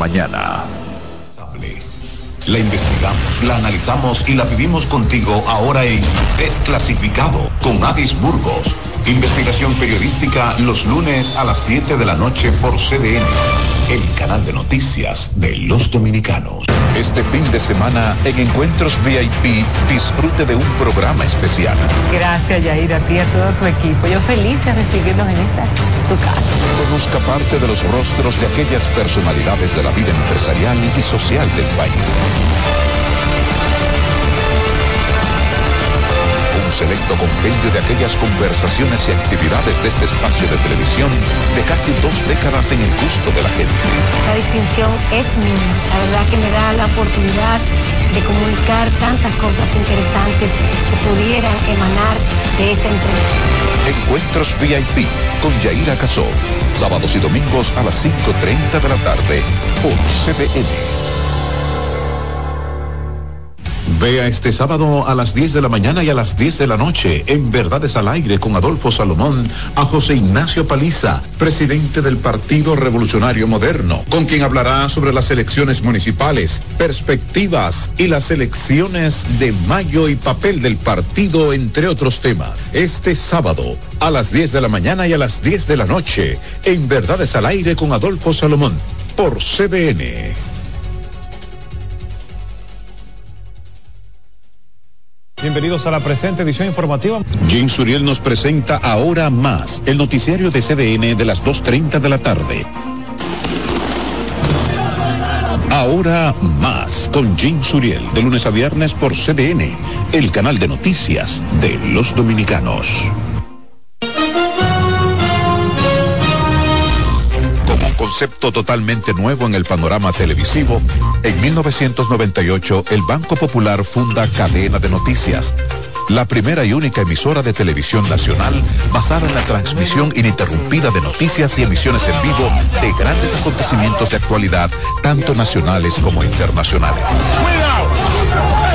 Mañana. La investigamos, la analizamos y la vivimos contigo ahora en Desclasificado con Adis Burgos. Investigación periodística los lunes a las 7 de la noche por CDN, el canal de noticias de los dominicanos. Este fin de semana en Encuentros VIP disfrute de un programa especial. Gracias Yair, a ti y a todo tu equipo. Yo feliz de recibirlos en esta Conozca parte de los rostros de aquellas personalidades de la vida empresarial y social del país. Selecto compendio de aquellas conversaciones y actividades de este espacio de televisión de casi dos décadas en el gusto de la gente. La distinción es mía. La verdad que me da la oportunidad de comunicar tantas cosas interesantes que pudieran emanar de esta entrevista. Encuentros VIP con Yaira Casó. Sábados y domingos a las 5.30 de la tarde por CBN. Vea este sábado a las 10 de la mañana y a las 10 de la noche en Verdades al Aire con Adolfo Salomón a José Ignacio Paliza, presidente del Partido Revolucionario Moderno, con quien hablará sobre las elecciones municipales, perspectivas y las elecciones de mayo y papel del partido, entre otros temas. Este sábado a las 10 de la mañana y a las 10 de la noche en Verdades al Aire con Adolfo Salomón por CDN. Bienvenidos a la presente edición informativa. Jim Suriel nos presenta ahora más el noticiario de CDN de las 2.30 de la tarde. Ahora más con Jim Suriel de lunes a viernes por CDN, el canal de noticias de los dominicanos. Concepto totalmente nuevo en el panorama televisivo, en 1998 el Banco Popular funda Cadena de Noticias, la primera y única emisora de televisión nacional basada en la transmisión ininterrumpida de noticias y emisiones en vivo de grandes acontecimientos de actualidad, tanto nacionales como internacionales. ¡Cuidado!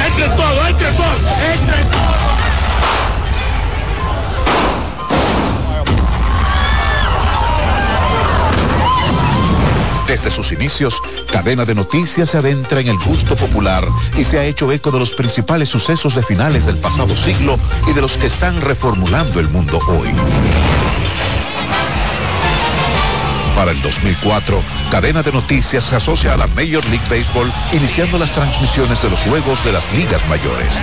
¡Entre entre Desde sus inicios, Cadena de Noticias se adentra en el gusto popular y se ha hecho eco de los principales sucesos de finales del pasado siglo y de los que están reformulando el mundo hoy. Para el 2004, Cadena de Noticias se asocia a la Major League Baseball, iniciando las transmisiones de los juegos de las ligas mayores.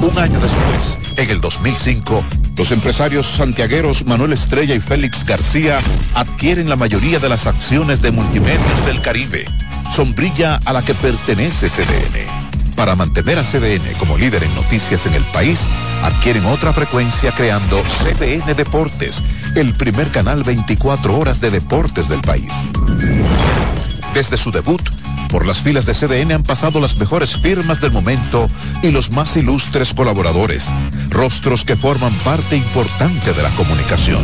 Un año después, en el 2005, los empresarios santiagueros Manuel Estrella y Félix García adquieren la mayoría de las acciones de Multimedios del Caribe, sombrilla a la que pertenece CDN. Para mantener a CDN como líder en noticias en el país, adquieren otra frecuencia creando CDN Deportes, el primer canal 24 horas de deportes del país. Desde su debut, por las filas de CDN han pasado las mejores firmas del momento y los más ilustres colaboradores, rostros que forman parte importante de la comunicación.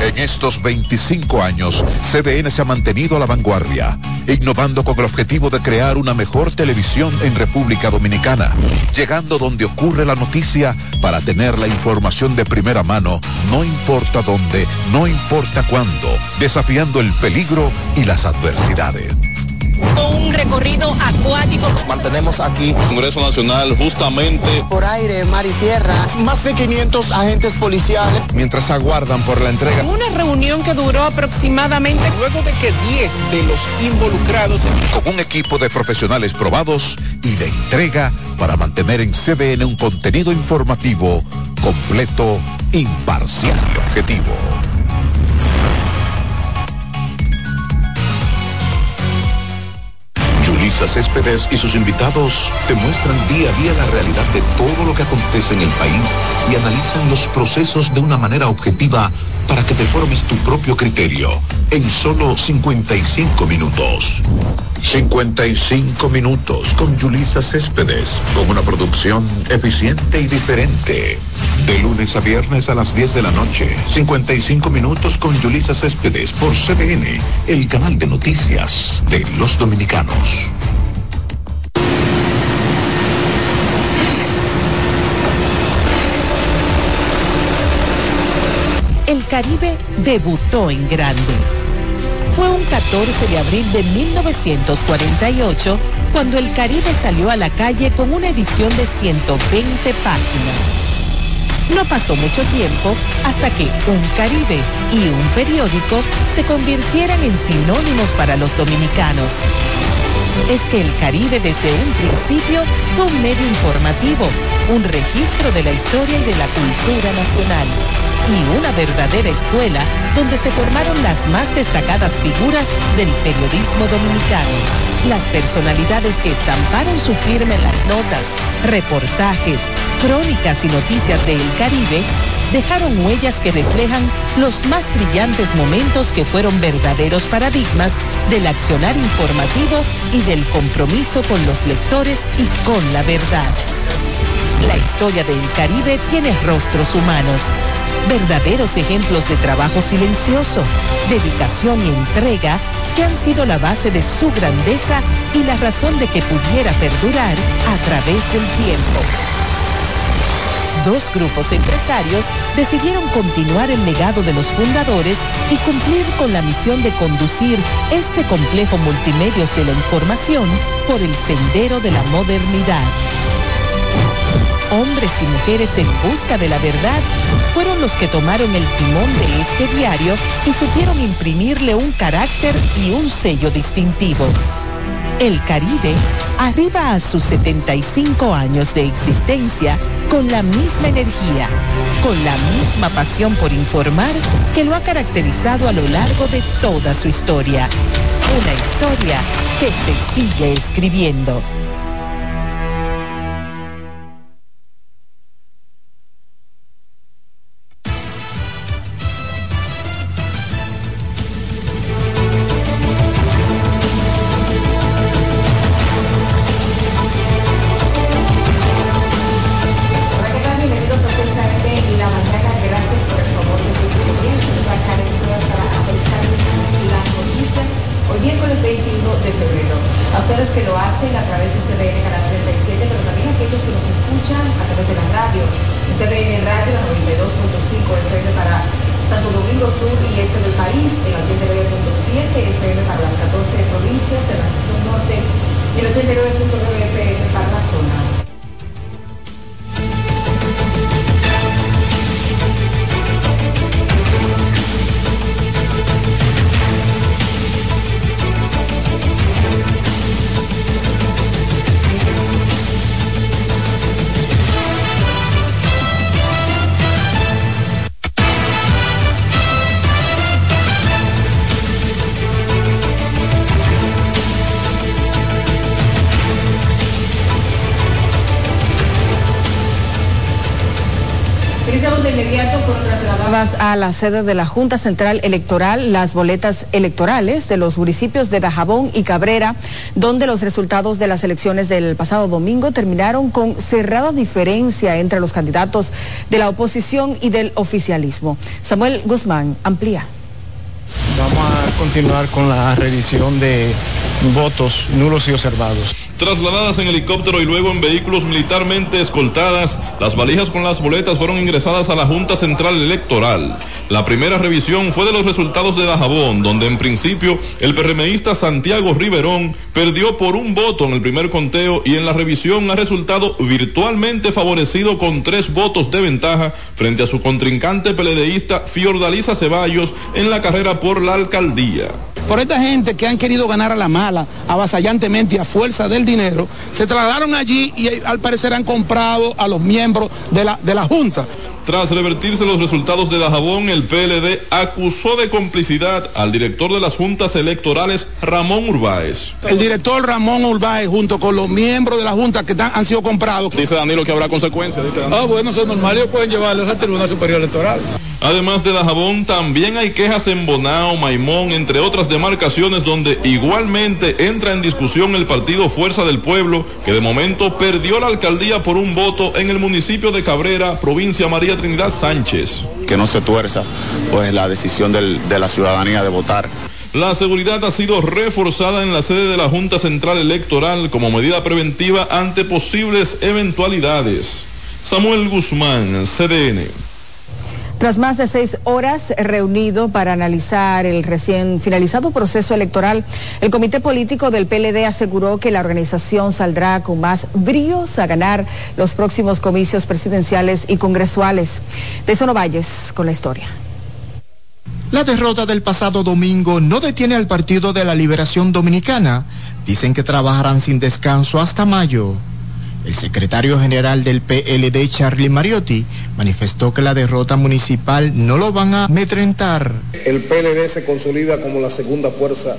En estos 25 años, CDN se ha mantenido a la vanguardia, innovando con el objetivo de crear una mejor televisión en República Dominicana, llegando donde ocurre la noticia para tener la información de primera mano, no importa dónde, no importa cuándo, desafiando el peligro y las adversidades un recorrido acuático. Nos mantenemos aquí. Congreso Nacional justamente. Por aire, mar y tierra. Más de 500 agentes policiales. Mientras aguardan por la entrega. Una reunión que duró aproximadamente. Luego de que 10 de los involucrados. Con un equipo de profesionales probados y de entrega para mantener en CDN un contenido informativo completo, imparcial y objetivo. Luisa Céspedes y sus invitados te muestran día a día la realidad de todo lo que acontece en el país y analizan los procesos de una manera objetiva para que te formes tu propio criterio en solo 55 minutos. 55 minutos con Julisa Céspedes, con una producción eficiente y diferente. De lunes a viernes a las 10 de la noche, 55 minutos con Julisa Céspedes por CBN, el canal de noticias de los dominicanos. Caribe debutó en grande Fue un 14 de abril de 1948 cuando el Caribe salió a la calle con una edición de 120 páginas. No pasó mucho tiempo hasta que un Caribe y un periódico se convirtieran en sinónimos para los dominicanos. Es que el Caribe desde un principio fue un medio informativo, un registro de la historia y de la cultura nacional y una verdadera escuela donde se formaron las más destacadas figuras del periodismo dominicano. Las personalidades que estamparon su firma en las notas, reportajes, crónicas y noticias del Caribe dejaron huellas que reflejan los más brillantes momentos que fueron verdaderos paradigmas del accionar informativo y del compromiso con los lectores y con la verdad. La historia del Caribe tiene rostros humanos verdaderos ejemplos de trabajo silencioso, dedicación y entrega que han sido la base de su grandeza y la razón de que pudiera perdurar a través del tiempo. Dos grupos empresarios decidieron continuar el legado de los fundadores y cumplir con la misión de conducir este complejo multimedios de la información por el sendero de la modernidad hombres y mujeres en busca de la verdad fueron los que tomaron el timón de este diario y supieron imprimirle un carácter y un sello distintivo. El Caribe arriba a sus 75 años de existencia con la misma energía, con la misma pasión por informar que lo ha caracterizado a lo largo de toda su historia. Una historia que se sigue escribiendo. La sede de la Junta Central Electoral las boletas electorales de los municipios de Dajabón y Cabrera, donde los resultados de las elecciones del pasado domingo terminaron con cerrada diferencia entre los candidatos de la oposición y del oficialismo. Samuel Guzmán amplía. Vamos a continuar con la revisión de votos nulos y observados. Trasladadas en helicóptero y luego en vehículos militarmente escoltadas, las valijas con las boletas fueron ingresadas a la Junta Central Electoral. La primera revisión fue de los resultados de Dajabón, donde en principio el PRMista Santiago Riverón perdió por un voto en el primer conteo y en la revisión ha resultado virtualmente favorecido con tres votos de ventaja frente a su contrincante peledeísta Fiordalisa Ceballos en la carrera por la alcaldía por esta gente que han querido ganar a la mala, avasallantemente a fuerza del dinero, se trasladaron allí y al parecer han comprado a los miembros de la, de la Junta. Tras revertirse los resultados de Dajabón, el PLD acusó de complicidad al director de las juntas electorales, Ramón Urbáez. El director Ramón Urbáez, junto con los miembros de la junta que han sido comprados. Dice Danilo que habrá consecuencias. ah, bueno, eso es normal, ellos pueden llevarlos al Tribunal Superior Electoral. Además de Dajabón, también hay quejas en Bonao, Maimón, entre otras demarcaciones donde igualmente entra en discusión el partido Fuerza del Pueblo, que de momento perdió la alcaldía por un voto en el municipio de Cabrera, provincia María Trinidad Sánchez. Que no se tuerza pues la decisión de la ciudadanía de votar. La seguridad ha sido reforzada en la sede de la Junta Central Electoral como medida preventiva ante posibles eventualidades. Samuel Guzmán, CDN. Tras más de seis horas reunido para analizar el recién finalizado proceso electoral, el Comité Político del PLD aseguró que la organización saldrá con más bríos a ganar los próximos comicios presidenciales y congresuales. De Sono Valles con la historia. La derrota del pasado domingo no detiene al Partido de la Liberación Dominicana. Dicen que trabajarán sin descanso hasta mayo. El secretario general del PLD, Charlie Mariotti, manifestó que la derrota municipal no lo van a amedrentar. El PLD se consolida como la segunda fuerza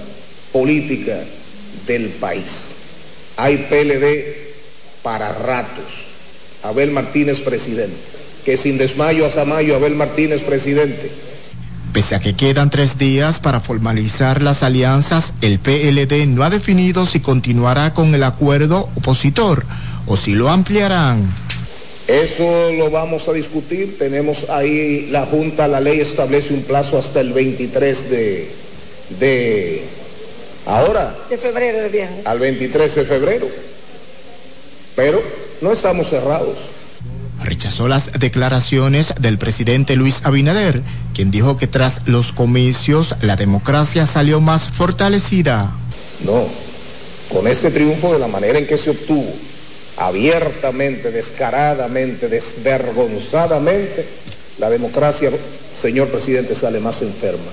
política del país. Hay PLD para ratos. Abel Martínez presidente. Que sin desmayo hasta mayo, Abel Martínez presidente. Pese a que quedan tres días para formalizar las alianzas, el PLD no ha definido si continuará con el acuerdo opositor o si lo ampliarán. Eso lo vamos a discutir. Tenemos ahí la Junta, la ley establece un plazo hasta el 23 de, de ahora. De febrero de viaje. Al 23 de febrero. Pero no estamos cerrados. Rechazó las declaraciones del presidente Luis Abinader, quien dijo que tras los comicios la democracia salió más fortalecida. No, con este triunfo de la manera en que se obtuvo, abiertamente, descaradamente, desvergonzadamente, la democracia, señor presidente, sale más enferma.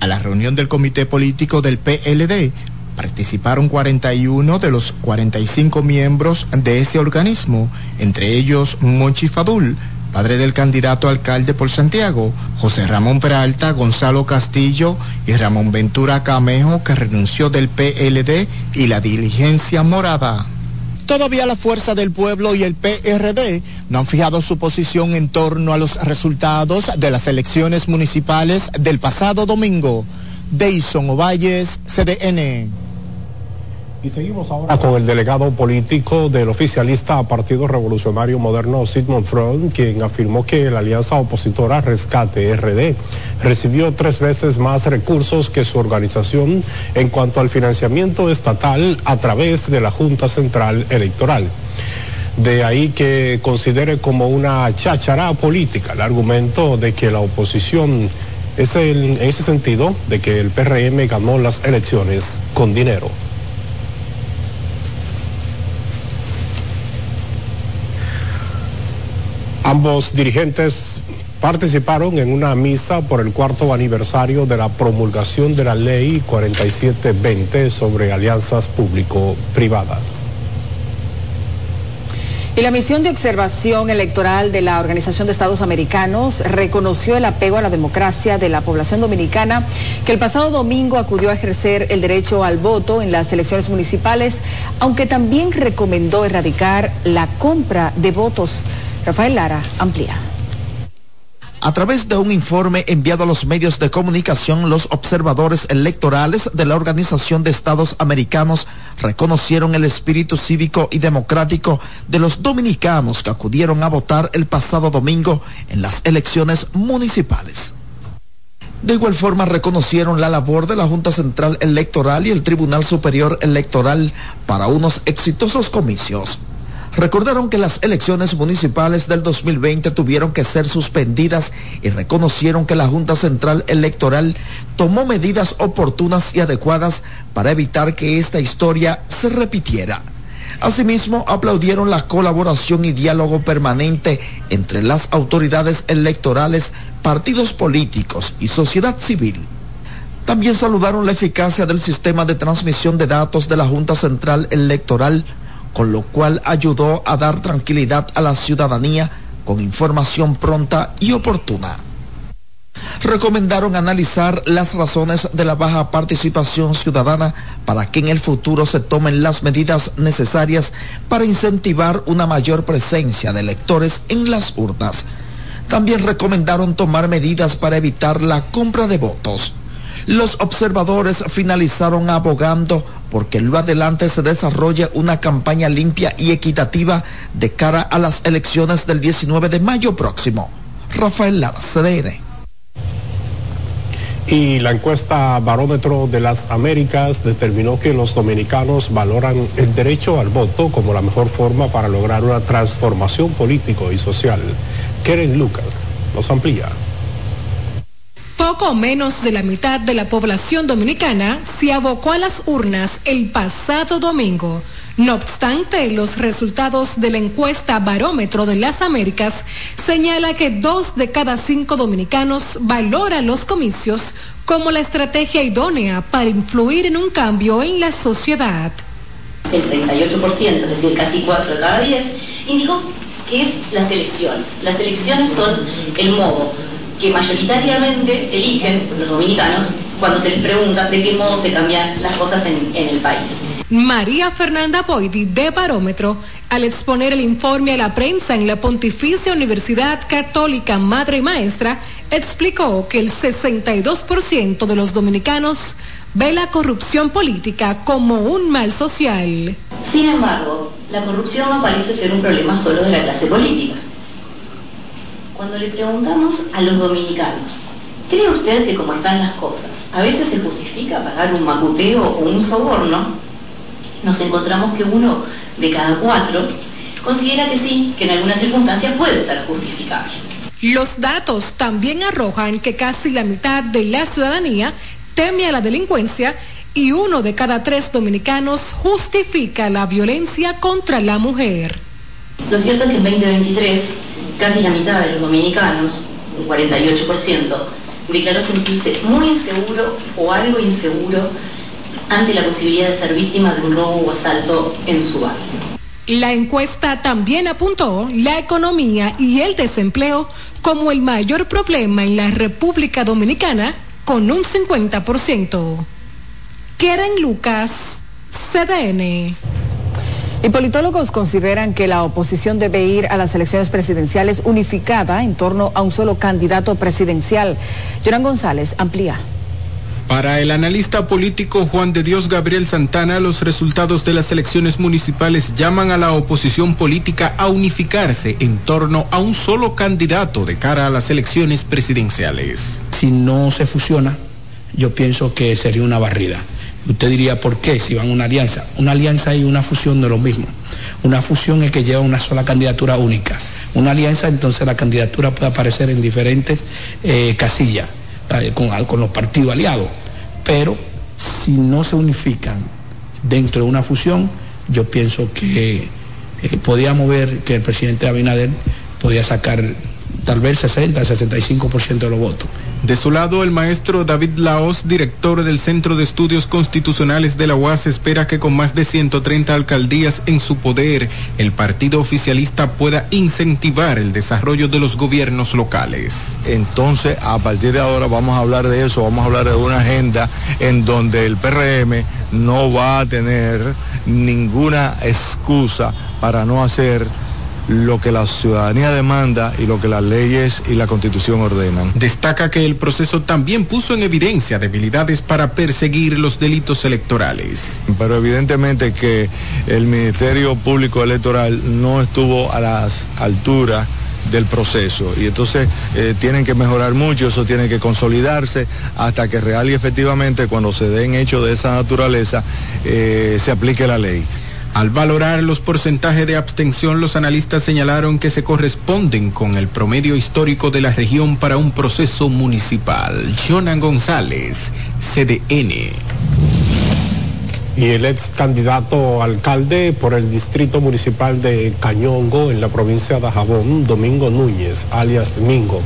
A la reunión del comité político del PLD participaron 41 de los 45 miembros de ese organismo, entre ellos Monchi Fadul, padre del candidato alcalde por Santiago, José Ramón Peralta, Gonzalo Castillo y Ramón Ventura Camejo, que renunció del PLD y la diligencia morada. Todavía la Fuerza del Pueblo y el PRD no han fijado su posición en torno a los resultados de las elecciones municipales del pasado domingo. Deison Ovalles, CDN. Y seguimos ahora con el delegado político del oficialista Partido Revolucionario Moderno, Sigmund Freud, quien afirmó que la alianza opositora Rescate RD recibió tres veces más recursos que su organización en cuanto al financiamiento estatal a través de la Junta Central Electoral. De ahí que considere como una cháchara política el argumento de que la oposición es en ese sentido de que el PRM ganó las elecciones con dinero. Ambos dirigentes participaron en una misa por el cuarto aniversario de la promulgación de la ley 4720 sobre alianzas público-privadas. Y la misión de observación electoral de la Organización de Estados Americanos reconoció el apego a la democracia de la población dominicana que el pasado domingo acudió a ejercer el derecho al voto en las elecciones municipales, aunque también recomendó erradicar la compra de votos. Rafael Lara amplía. A través de un informe enviado a los medios de comunicación, los observadores electorales de la Organización de Estados Americanos reconocieron el espíritu cívico y democrático de los dominicanos que acudieron a votar el pasado domingo en las elecciones municipales. De igual forma reconocieron la labor de la Junta Central Electoral y el Tribunal Superior Electoral para unos exitosos comicios recordaron que las elecciones municipales del 2020 tuvieron que ser suspendidas y reconocieron que la Junta Central Electoral tomó medidas oportunas y adecuadas para evitar que esta historia se repitiera. Asimismo, aplaudieron la colaboración y diálogo permanente entre las autoridades electorales, partidos políticos y sociedad civil. También saludaron la eficacia del sistema de transmisión de datos de la Junta Central Electoral con lo cual ayudó a dar tranquilidad a la ciudadanía con información pronta y oportuna. Recomendaron analizar las razones de la baja participación ciudadana para que en el futuro se tomen las medidas necesarias para incentivar una mayor presencia de electores en las urnas. También recomendaron tomar medidas para evitar la compra de votos. Los observadores finalizaron abogando porque lo adelante se desarrolle una campaña limpia y equitativa de cara a las elecciones del 19 de mayo próximo. Rafael Lara, CDN. Y la encuesta Barómetro de las Américas determinó que los dominicanos valoran el derecho al voto como la mejor forma para lograr una transformación político y social. Keren Lucas. nos amplía. Poco menos de la mitad de la población dominicana se abocó a las urnas el pasado domingo. No obstante, los resultados de la encuesta Barómetro de las Américas señala que dos de cada cinco dominicanos valoran los comicios como la estrategia idónea para influir en un cambio en la sociedad. El 38%, es decir, casi 4 de cada 10, indicó que es las elecciones. Las elecciones son el modo que mayoritariamente eligen los dominicanos cuando se les pregunta de qué modo se cambian las cosas en, en el país. María Fernanda Boidi, de Barómetro, al exponer el informe a la prensa en la Pontificia Universidad Católica Madre y Maestra, explicó que el 62% de los dominicanos ve la corrupción política como un mal social. Sin embargo, la corrupción no parece ser un problema solo de la clase política. Cuando le preguntamos a los dominicanos, ¿cree usted que como están las cosas, a veces se justifica pagar un macuteo o un soborno? Nos encontramos que uno de cada cuatro considera que sí, que en algunas circunstancias puede ser justificable. Los datos también arrojan que casi la mitad de la ciudadanía teme a la delincuencia y uno de cada tres dominicanos justifica la violencia contra la mujer. Lo cierto es que en 2023 casi la mitad de los dominicanos, un 48%, declaró sentirse muy inseguro o algo inseguro ante la posibilidad de ser víctima de un robo o asalto en su barrio. La encuesta también apuntó la economía y el desempleo como el mayor problema en la República Dominicana con un 50%. Keren Lucas, CDN. Y politólogos consideran que la oposición debe ir a las elecciones presidenciales unificada en torno a un solo candidato presidencial. Joran González amplía. Para el analista político Juan de Dios Gabriel Santana, los resultados de las elecciones municipales llaman a la oposición política a unificarse en torno a un solo candidato de cara a las elecciones presidenciales. Si no se fusiona, yo pienso que sería una barrida. Usted diría, ¿por qué? Si van a una alianza. Una alianza y una fusión no es lo mismo. Una fusión es que lleva una sola candidatura única. Una alianza, entonces la candidatura puede aparecer en diferentes eh, casillas eh, con, los partidos aliados. Pero si no se unifican dentro de una fusión, yo pienso que eh, podíamos ver que el presidente Abinader podía sacar tal vez 60, 65% de los votos. De su lado, el maestro David Laos, director del Centro de Estudios Constitucionales de la UAS, espera que con más de 130 alcaldías en su poder, el partido oficialista pueda incentivar el desarrollo de los gobiernos locales. Entonces, a partir de ahora vamos a hablar de eso, vamos a hablar de una agenda en donde el PRM no va a tener ninguna excusa para no hacer lo que la ciudadanía demanda y lo que las leyes y la constitución ordenan. Destaca que el proceso también puso en evidencia debilidades para perseguir los delitos electorales. Pero evidentemente que el Ministerio Público Electoral no estuvo a las alturas del proceso y entonces eh, tienen que mejorar mucho, eso tiene que consolidarse hasta que real y efectivamente cuando se den hechos de esa naturaleza eh, se aplique la ley. Al valorar los porcentajes de abstención, los analistas señalaron que se corresponden con el promedio histórico de la región para un proceso municipal. Jonan González, CDN. Y el ex candidato alcalde por el distrito municipal de Cañongo en la provincia de Jabón, Domingo Núñez, alias Domingo,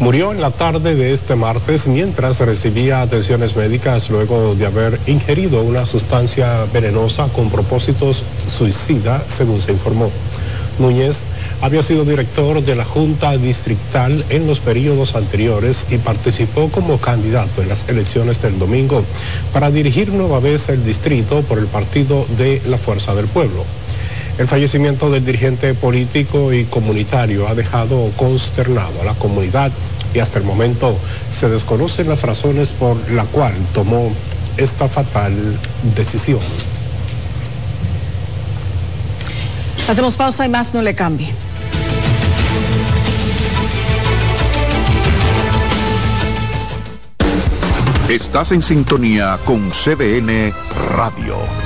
murió en la tarde de este martes mientras recibía atenciones médicas luego de haber ingerido una sustancia venenosa con propósitos suicida, según se informó. Núñez había sido director de la Junta Distrital en los periodos anteriores y participó como candidato en las elecciones del domingo para dirigir nueva vez el distrito por el partido de la Fuerza del Pueblo. El fallecimiento del dirigente político y comunitario ha dejado consternado a la comunidad y hasta el momento se desconocen las razones por la cual tomó esta fatal decisión. Hacemos pausa y más no le cambie. Estás en sintonía con CBN Radio.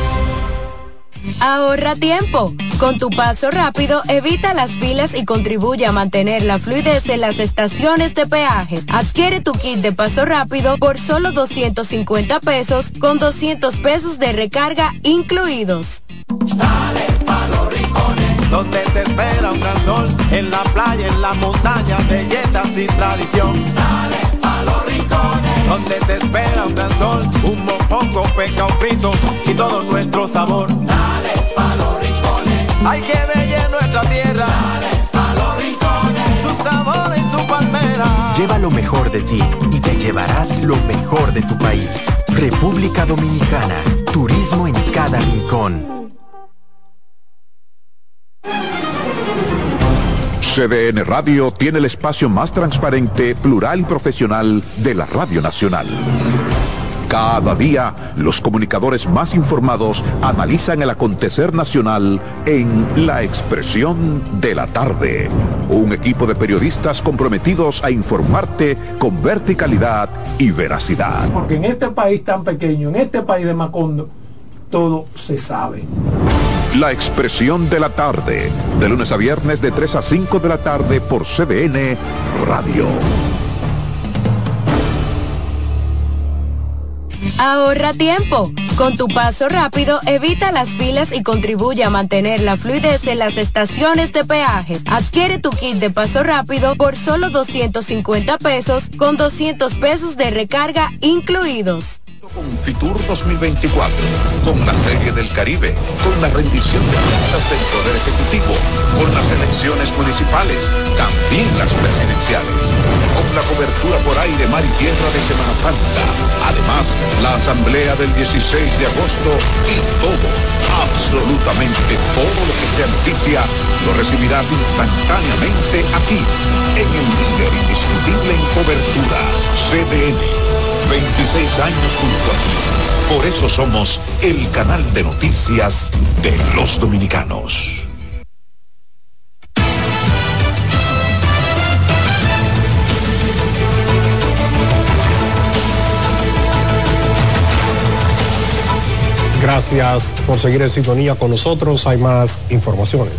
Ahorra tiempo. Con tu paso rápido, evita las filas y contribuye a mantener la fluidez en las estaciones de peaje. Adquiere tu kit de paso rápido por solo 250 pesos con 200 pesos de recarga incluidos. Dale pa los rincones, donde te espera un gran sol, en la playa, en la montaña, belletas y tradición. Dale pa los rincones, donde te espera un gran sol, un mopongo, peca, un frito y todo nuestro sabor. Hay que bella nuestra tierra. Dale pa los rincones, su sabor y su palmera. Lleva lo mejor de ti y te llevarás lo mejor de tu país. República Dominicana, turismo en cada rincón. CDN Radio tiene el espacio más transparente, plural y profesional de la Radio Nacional. Cada día, los comunicadores más informados analizan el acontecer nacional en La Expresión de la Tarde. Un equipo de periodistas comprometidos a informarte con verticalidad y veracidad. Porque en este país tan pequeño, en este país de Macondo, todo se sabe. La expresión de la tarde, de lunes a viernes de 3 a 5 de la tarde por CDN Radio. Ahorra tiempo. Con tu paso rápido, evita las filas y contribuye a mantener la fluidez en las estaciones de peaje. Adquiere tu kit de paso rápido por solo 250 pesos con 200 pesos de recarga incluidos con Fitur 2024, con la Serie del Caribe, con la rendición de cuentas del Poder Ejecutivo, con las elecciones municipales, también las presidenciales, con la cobertura por aire, mar y tierra de Semana Santa, además la Asamblea del 16 de agosto y todo, absolutamente todo lo que sea noticia, lo recibirás instantáneamente aquí, en el líder indiscutible en coberturas, CDN. 26 años junto a ti. Por eso somos el canal de noticias de los dominicanos. Gracias por seguir en sintonía con nosotros. Hay más informaciones.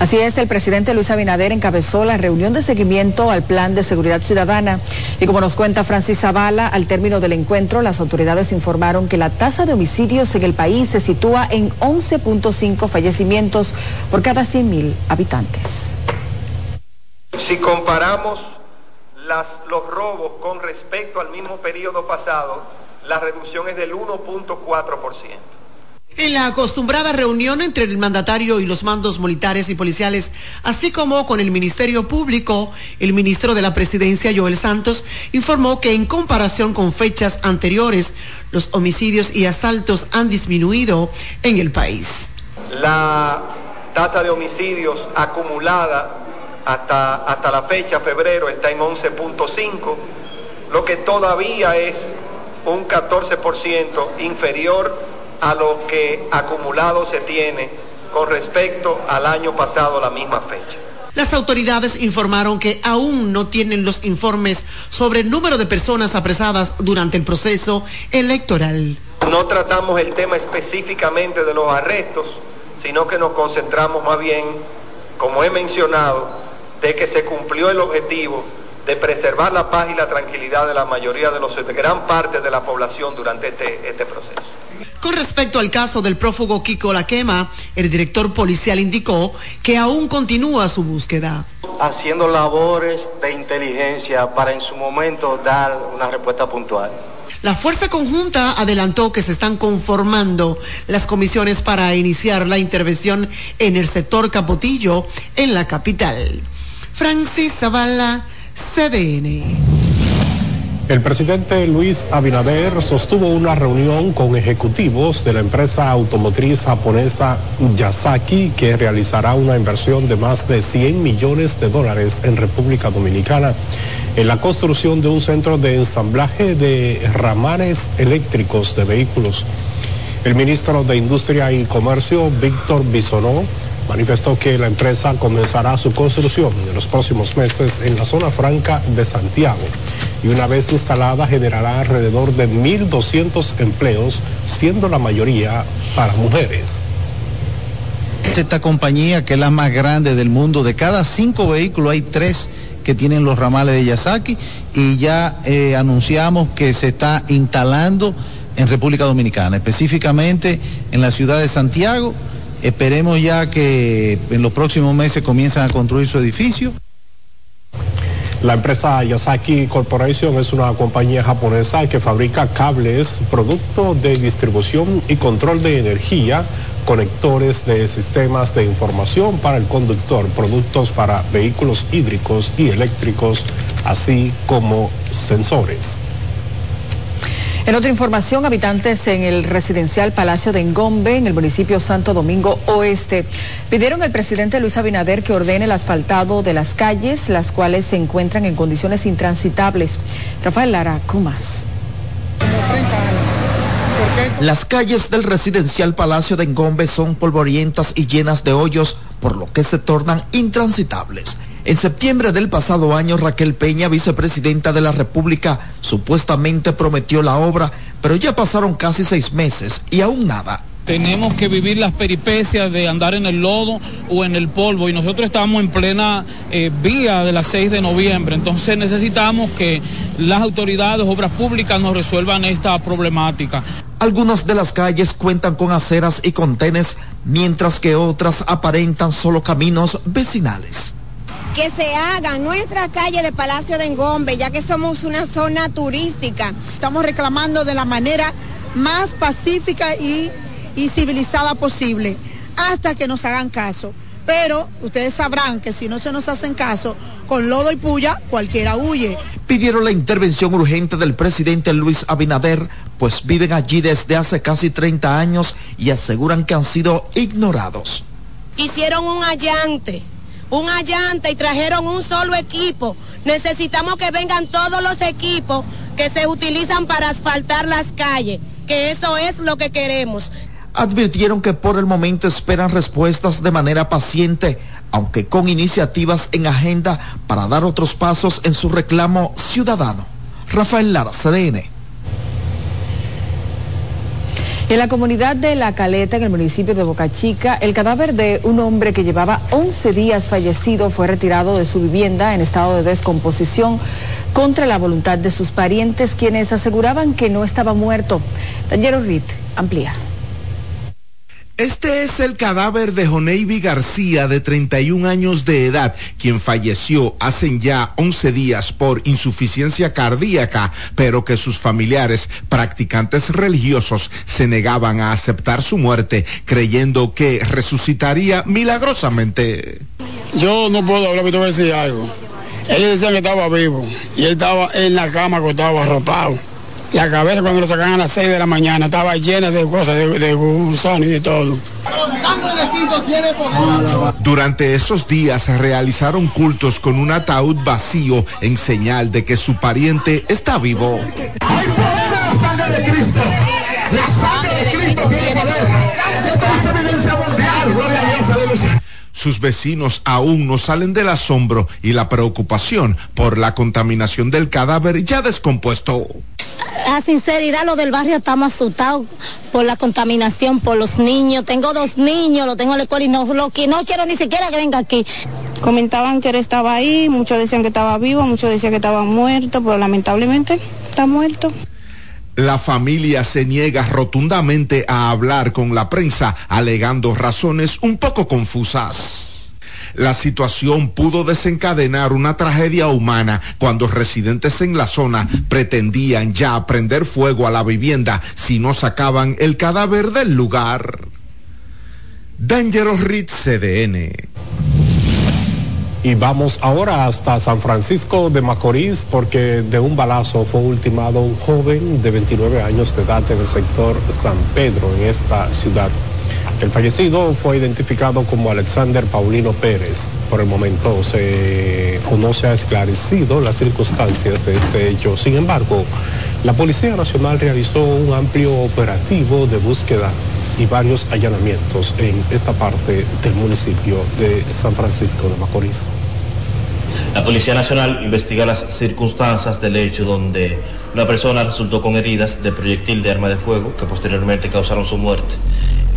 Así es, el presidente Luis Abinader encabezó la reunión de seguimiento al Plan de Seguridad Ciudadana y como nos cuenta Francis Zavala, al término del encuentro las autoridades informaron que la tasa de homicidios en el país se sitúa en 11.5 fallecimientos por cada 100.000 habitantes. Si comparamos los robos con respecto al mismo periodo pasado, la reducción es del 1.4%. En la acostumbrada reunión entre el mandatario y los mandos militares y policiales, así como con el Ministerio Público, el ministro de la Presidencia, Joel Santos, informó que en comparación con fechas anteriores, los homicidios y asaltos han disminuido en el país. La tasa de homicidios acumulada hasta, hasta la fecha, febrero, está en 11.5, lo que todavía es un 14% inferior a lo que acumulado se tiene con respecto al año pasado a la misma fecha. Las autoridades informaron que aún no tienen los informes sobre el número de personas apresadas durante el proceso electoral. No tratamos el tema específicamente de los arrestos, sino que nos concentramos más bien, como he mencionado, de que se cumplió el objetivo de preservar la paz y la tranquilidad de la mayoría de los de gran parte de la población durante este, este proceso. Con respecto al caso del prófugo Kiko Laquema, el director policial indicó que aún continúa su búsqueda. Haciendo labores de inteligencia para en su momento dar una respuesta puntual. La Fuerza Conjunta adelantó que se están conformando las comisiones para iniciar la intervención en el sector Capotillo en la capital. Francis Zavala, CDN. El presidente Luis Abinader sostuvo una reunión con ejecutivos de la empresa automotriz japonesa Yasaki que realizará una inversión de más de 100 millones de dólares en República Dominicana en la construcción de un centro de ensamblaje de ramanes eléctricos de vehículos. El ministro de Industria y Comercio, Víctor Bisonó, manifestó que la empresa comenzará su construcción en los próximos meses en la zona franca de Santiago y una vez instalada generará alrededor de 1.200 empleos, siendo la mayoría para mujeres. Esta compañía, que es la más grande del mundo, de cada cinco vehículos hay tres que tienen los ramales de Yasaki y ya eh, anunciamos que se está instalando en República Dominicana, específicamente en la ciudad de Santiago. Esperemos ya que en los próximos meses comiencen a construir su edificio. La empresa Yasaki Corporation es una compañía japonesa que fabrica cables, productos de distribución y control de energía, conectores de sistemas de información para el conductor, productos para vehículos hídricos y eléctricos, así como sensores. En otra información, habitantes en el residencial Palacio de Engombe, en el municipio Santo Domingo Oeste, pidieron al presidente Luis Abinader que ordene el asfaltado de las calles, las cuales se encuentran en condiciones intransitables. Rafael Lara, Cumas. Las calles del residencial Palacio de Engombe son polvorientas y llenas de hoyos, por lo que se tornan intransitables. En septiembre del pasado año, Raquel Peña, vicepresidenta de la República, supuestamente prometió la obra, pero ya pasaron casi seis meses y aún nada. Tenemos que vivir las peripecias de andar en el lodo o en el polvo y nosotros estamos en plena eh, vía de la 6 de noviembre, entonces necesitamos que las autoridades, obras públicas nos resuelvan esta problemática. Algunas de las calles cuentan con aceras y contenes, mientras que otras aparentan solo caminos vecinales que se haga nuestra calle de Palacio de Engombe, ya que somos una zona turística. Estamos reclamando de la manera más pacífica y, y civilizada posible, hasta que nos hagan caso. Pero ustedes sabrán que si no se nos hacen caso, con lodo y puya, cualquiera huye. Pidieron la intervención urgente del presidente Luis Abinader, pues viven allí desde hace casi 30 años y aseguran que han sido ignorados. Hicieron un allante un allante y trajeron un solo equipo. Necesitamos que vengan todos los equipos que se utilizan para asfaltar las calles, que eso es lo que queremos. Advirtieron que por el momento esperan respuestas de manera paciente, aunque con iniciativas en agenda para dar otros pasos en su reclamo ciudadano. Rafael Lara, CDN. En la comunidad de La Caleta, en el municipio de Boca Chica, el cadáver de un hombre que llevaba 11 días fallecido fue retirado de su vivienda en estado de descomposición contra la voluntad de sus parientes, quienes aseguraban que no estaba muerto. Daniel Rit amplía. Este es el cadáver de Joneivi García, de 31 años de edad, quien falleció hace ya 11 días por insuficiencia cardíaca, pero que sus familiares, practicantes religiosos, se negaban a aceptar su muerte, creyendo que resucitaría milagrosamente. Yo no puedo hablar, pero te voy a algo. Ellos decían que estaba vivo y él estaba en la cama acostado, arropado la cabeza cuando lo sacaban a las 6 de la mañana estaba llena de cosas, de, de gusanos y de todo. Durante esos días realizaron cultos con un ataúd vacío en señal de que su pariente está vivo. Hay poder en la sangre de Cristo. La sangre de Cristo tiene poder. Esto es evidencia mundial. Gloria a Dios. Sus vecinos aún no salen del asombro y la preocupación por la contaminación del cadáver ya descompuesto. A sinceridad, lo del barrio estamos asustados por la contaminación, por los niños. Tengo dos niños, lo tengo en la escuela y no, lo que no quiero ni siquiera que venga aquí. Comentaban que él estaba ahí, muchos decían que estaba vivo, muchos decían que estaba muerto, pero lamentablemente está muerto. La familia se niega rotundamente a hablar con la prensa, alegando razones un poco confusas. La situación pudo desencadenar una tragedia humana cuando residentes en la zona pretendían ya prender fuego a la vivienda si no sacaban el cadáver del lugar. Dangerous Ritz CDN. Y vamos ahora hasta San Francisco de Macorís porque de un balazo fue ultimado un joven de 29 años de edad en el sector San Pedro en esta ciudad. El fallecido fue identificado como Alexander Paulino Pérez. Por el momento se, no se ha esclarecido las circunstancias de este hecho. Sin embargo, La Policía Nacional realizó un amplio operativo de búsqueda y varios allanamientos en esta parte del municipio de San Francisco de Macorís. La Policía Nacional investiga las circunstancias del hecho donde una persona resultó con heridas de proyectil de arma de fuego que posteriormente causaron su muerte.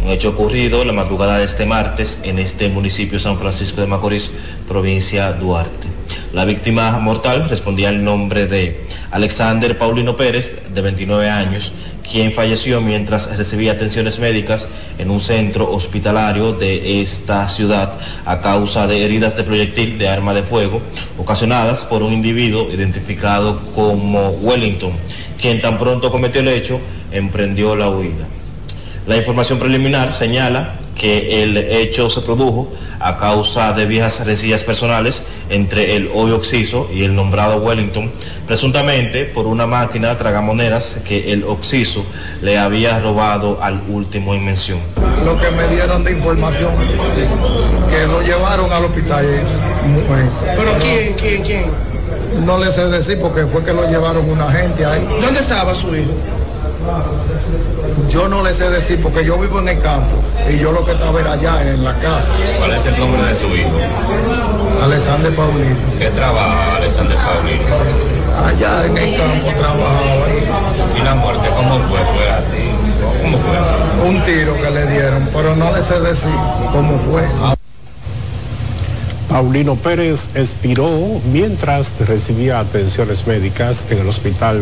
Un hecho ocurrido la madrugada de este martes en este municipio San Francisco de Macorís, provincia Duarte. La víctima mortal respondía al nombre de Alexander Paulino Pérez, de 29 años, quien falleció mientras recibía atenciones médicas en un centro hospitalario de esta ciudad a causa de heridas de proyectil de arma de fuego ocasionadas por un individuo identificado como Wellington, quien tan pronto cometió el hecho emprendió la huida. La información preliminar señala que el hecho se produjo a causa de viejas rencillas personales entre el hoy Oxiso y el nombrado Wellington, presuntamente por una máquina tragamoneras que el Oxiso le había robado al último en mención. Lo que me dieron de información, que lo llevaron al hospital. ¿Pero quién, quién, quién? No le sé decir porque fue que lo llevaron una gente ahí. ¿Dónde estaba su hijo? Yo no le sé decir porque yo vivo en el campo y yo lo que estaba era allá en la casa. ¿Cuál es el nombre de su hijo? Alexander Paulino. ¿Qué trabaja Alexander Paulino? Allá en el campo trabajaba ahí. ¿Y la muerte cómo fue? ¿Fue a ti? ¿Cómo fue? Un tiro que le dieron, pero no le sé decir cómo fue. Paulino Pérez expiró mientras recibía atenciones médicas en el hospital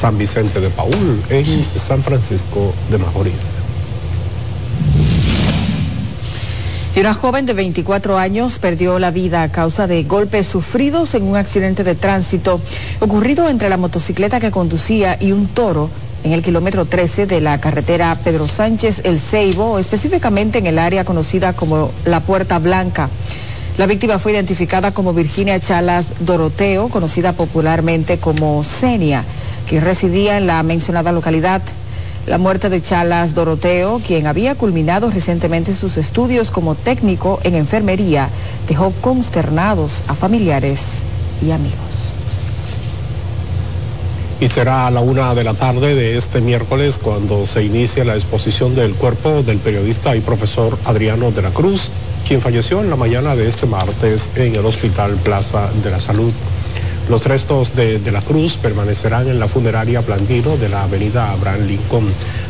San Vicente de Paul en San Francisco de Macorís. Y una joven de 24 años perdió la vida a causa de golpes sufridos en un accidente de tránsito ocurrido entre la motocicleta que conducía y un toro en el kilómetro 13 de la carretera Pedro Sánchez El Ceibo, específicamente en el área conocida como la Puerta Blanca. La víctima fue identificada como Virginia Chalas Doroteo, conocida popularmente como Senia, que residía en la mencionada localidad. La muerte de Chalas Doroteo, quien había culminado recientemente sus estudios como técnico en enfermería, dejó consternados a familiares y amigos. Y será a la una de la tarde de este miércoles cuando se inicie la exposición del cuerpo del periodista y profesor Adriano de la Cruz, quien falleció en la mañana de este martes en el Hospital Plaza de la Salud. Los restos de, de, la cruz permanecerán en la funeraria Blandino de la avenida Abraham Lincoln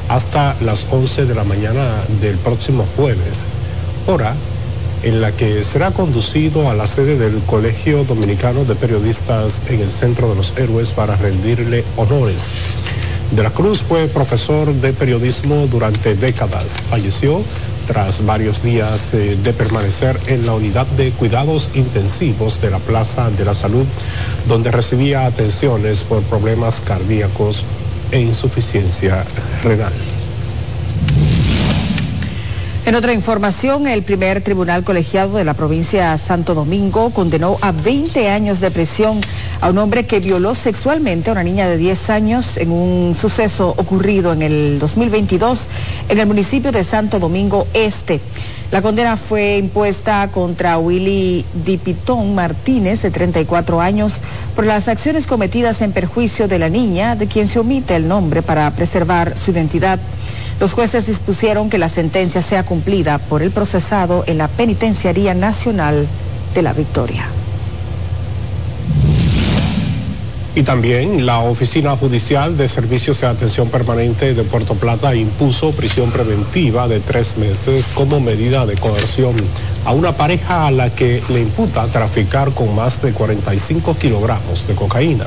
hasta las 11 de la mañana del próximo jueves, hora en la que será conducido a la sede del Colegio Dominicano de Periodistas en el Centro de los Héroes para rendirle honores. De la Cruz fue profesor de periodismo durante décadas. Falleció tras varios días eh, de permanecer en la unidad de cuidados intensivos de la Plaza de la Salud, donde recibía atenciones por problemas cardíacos e insuficiencia renal. En otra información, el primer tribunal colegiado de la provincia Santo Domingo condenó a 20 años de prisión a un hombre que violó sexualmente a una niña de 10 años en un suceso ocurrido en el 2022 en el municipio de Santo Domingo Este. La condena fue impuesta contra Willy Dipitón Martínez, de 34 años, por las acciones cometidas en perjuicio de la niña, de quien se omite el nombre para preservar su identidad. Los jueces dispusieron que la sentencia sea cumplida por el procesado en la Penitenciaría Nacional de la Victoria. Y también la Oficina Judicial de Servicios de Atención Permanente de Puerto Plata impuso prisión preventiva de tres meses como medida de coerción a una pareja a la que le imputa traficar con más de 45 kilogramos de cocaína.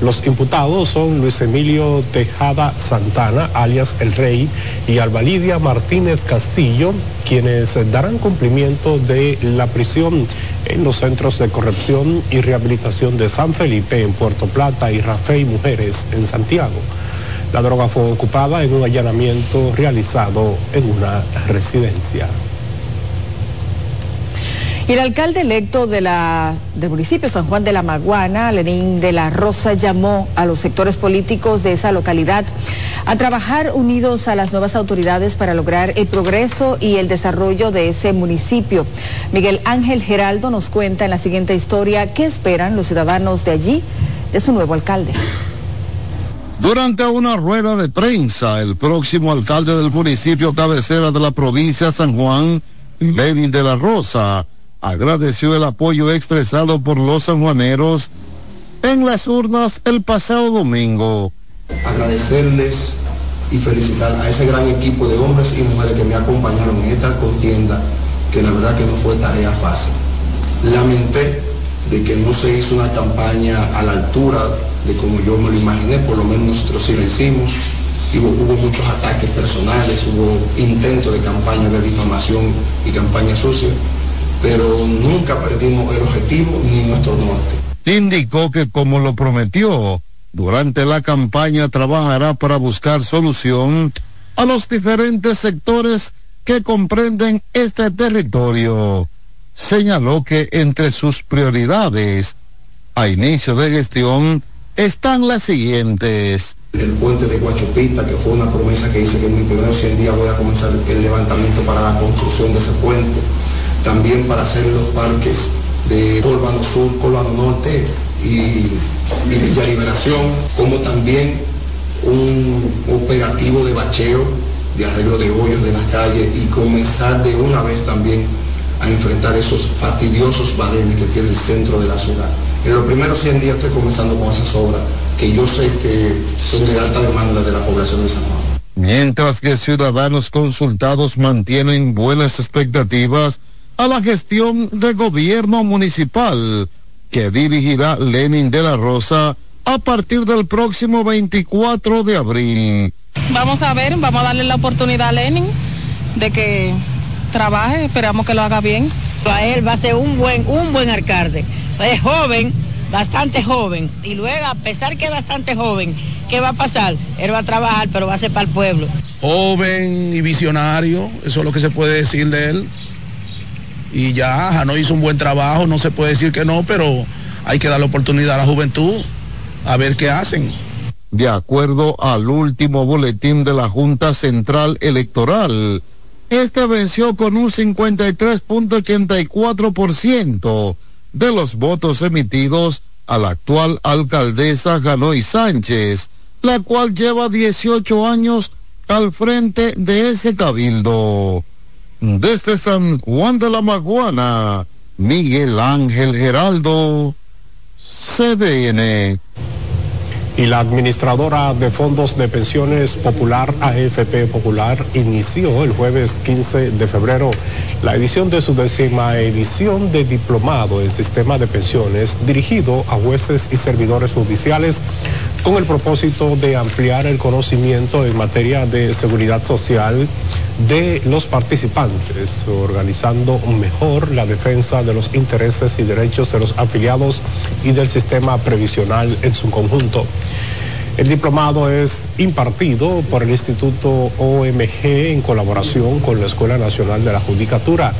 Los imputados son Luis Emilio Tejada Santana, alias El Rey, y Albalidia Martínez Castillo, quienes darán cumplimiento de la prisión en los centros de corrección y rehabilitación de San Felipe en Puerto Plata y Rafael Mujeres en Santiago. La droga fue ocupada en un allanamiento realizado en una residencia. El alcalde electo de la, del municipio San Juan de la Maguana, Lenín de la Rosa, llamó a los sectores políticos de esa localidad a trabajar unidos a las nuevas autoridades para lograr el progreso y el desarrollo de ese municipio. Miguel Ángel Geraldo nos cuenta en la siguiente historia qué esperan los ciudadanos de allí de su nuevo alcalde. Durante una rueda de prensa, el próximo alcalde del municipio cabecera de la provincia San Juan, Lenin de la Rosa, agradeció el apoyo expresado por los sanjuaneros en las urnas el pasado domingo. Agradecerles y felicitar a ese gran equipo de hombres y mujeres que me acompañaron en esta contienda, que la verdad que no fue tarea fácil. Lamenté de que no se hizo una campaña a la altura de como yo me lo imaginé, por lo menos nosotros sí lo hicimos. Hubo, hubo muchos ataques personales, hubo intentos de campaña de difamación y campaña sucia, pero nunca perdimos el objetivo ni nuestro norte. Indicó que como lo prometió, durante la campaña trabajará para buscar solución a los diferentes sectores que comprenden este territorio. Señaló que entre sus prioridades a inicio de gestión están las siguientes. El puente de Guachupita, que fue una promesa que hice que en mis primeros 100 días voy a comenzar el levantamiento para la construcción de ese puente. También para hacer los parques de Colbano Sur, Colbano Norte y, y Villa Liberación, como también un operativo de bacheo, de arreglo de hoyos de las calles y comenzar de una vez también a enfrentar esos fastidiosos badenes que tiene el centro de la ciudad. En los primeros 100 días estoy comenzando con esas obras que yo sé que son de alta demanda de la población de San Juan. Mientras que ciudadanos consultados mantienen buenas expectativas a la gestión de gobierno municipal que dirigirá Lenin de la Rosa a partir del próximo 24 de abril. Vamos a ver, vamos a darle la oportunidad a Lenin de que trabaje, esperamos que lo haga bien. A él va a ser un buen, un buen alcalde. Es joven, bastante joven. Y luego, a pesar que es bastante joven, ¿qué va a pasar? Él va a trabajar, pero va a ser para el pueblo. Joven y visionario, eso es lo que se puede decir de él. Y ya, no hizo un buen trabajo, no se puede decir que no, pero hay que dar la oportunidad a la juventud a ver qué hacen. De acuerdo al último boletín de la Junta Central Electoral, este venció con un 53.84% de los votos emitidos a la actual alcaldesa Janoy Sánchez, la cual lleva 18 años al frente de ese cabildo. Desde San Juan de la Maguana, Miguel Ángel Geraldo, CDN. Y la administradora de fondos de pensiones popular AFP Popular inició el jueves 15 de febrero la edición de su décima edición de diplomado en sistema de pensiones dirigido a jueces y servidores judiciales con el propósito de ampliar el conocimiento en materia de seguridad social de los participantes, organizando mejor la defensa de los intereses y derechos de los afiliados y del sistema previsional en su conjunto. El diplomado es impartido por el Instituto OMG en colaboración con la Escuela Nacional de la Judicatura,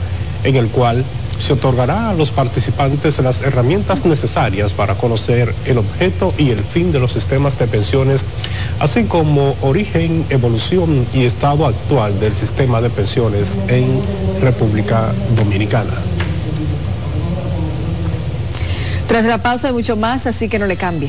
en el cual se otorgará a los participantes las herramientas necesarias para conocer el objeto y el fin de los sistemas de pensiones, así como origen, evolución y estado actual del sistema de pensiones en República Dominicana. Tras la pausa hay mucho más, así que no le cambie.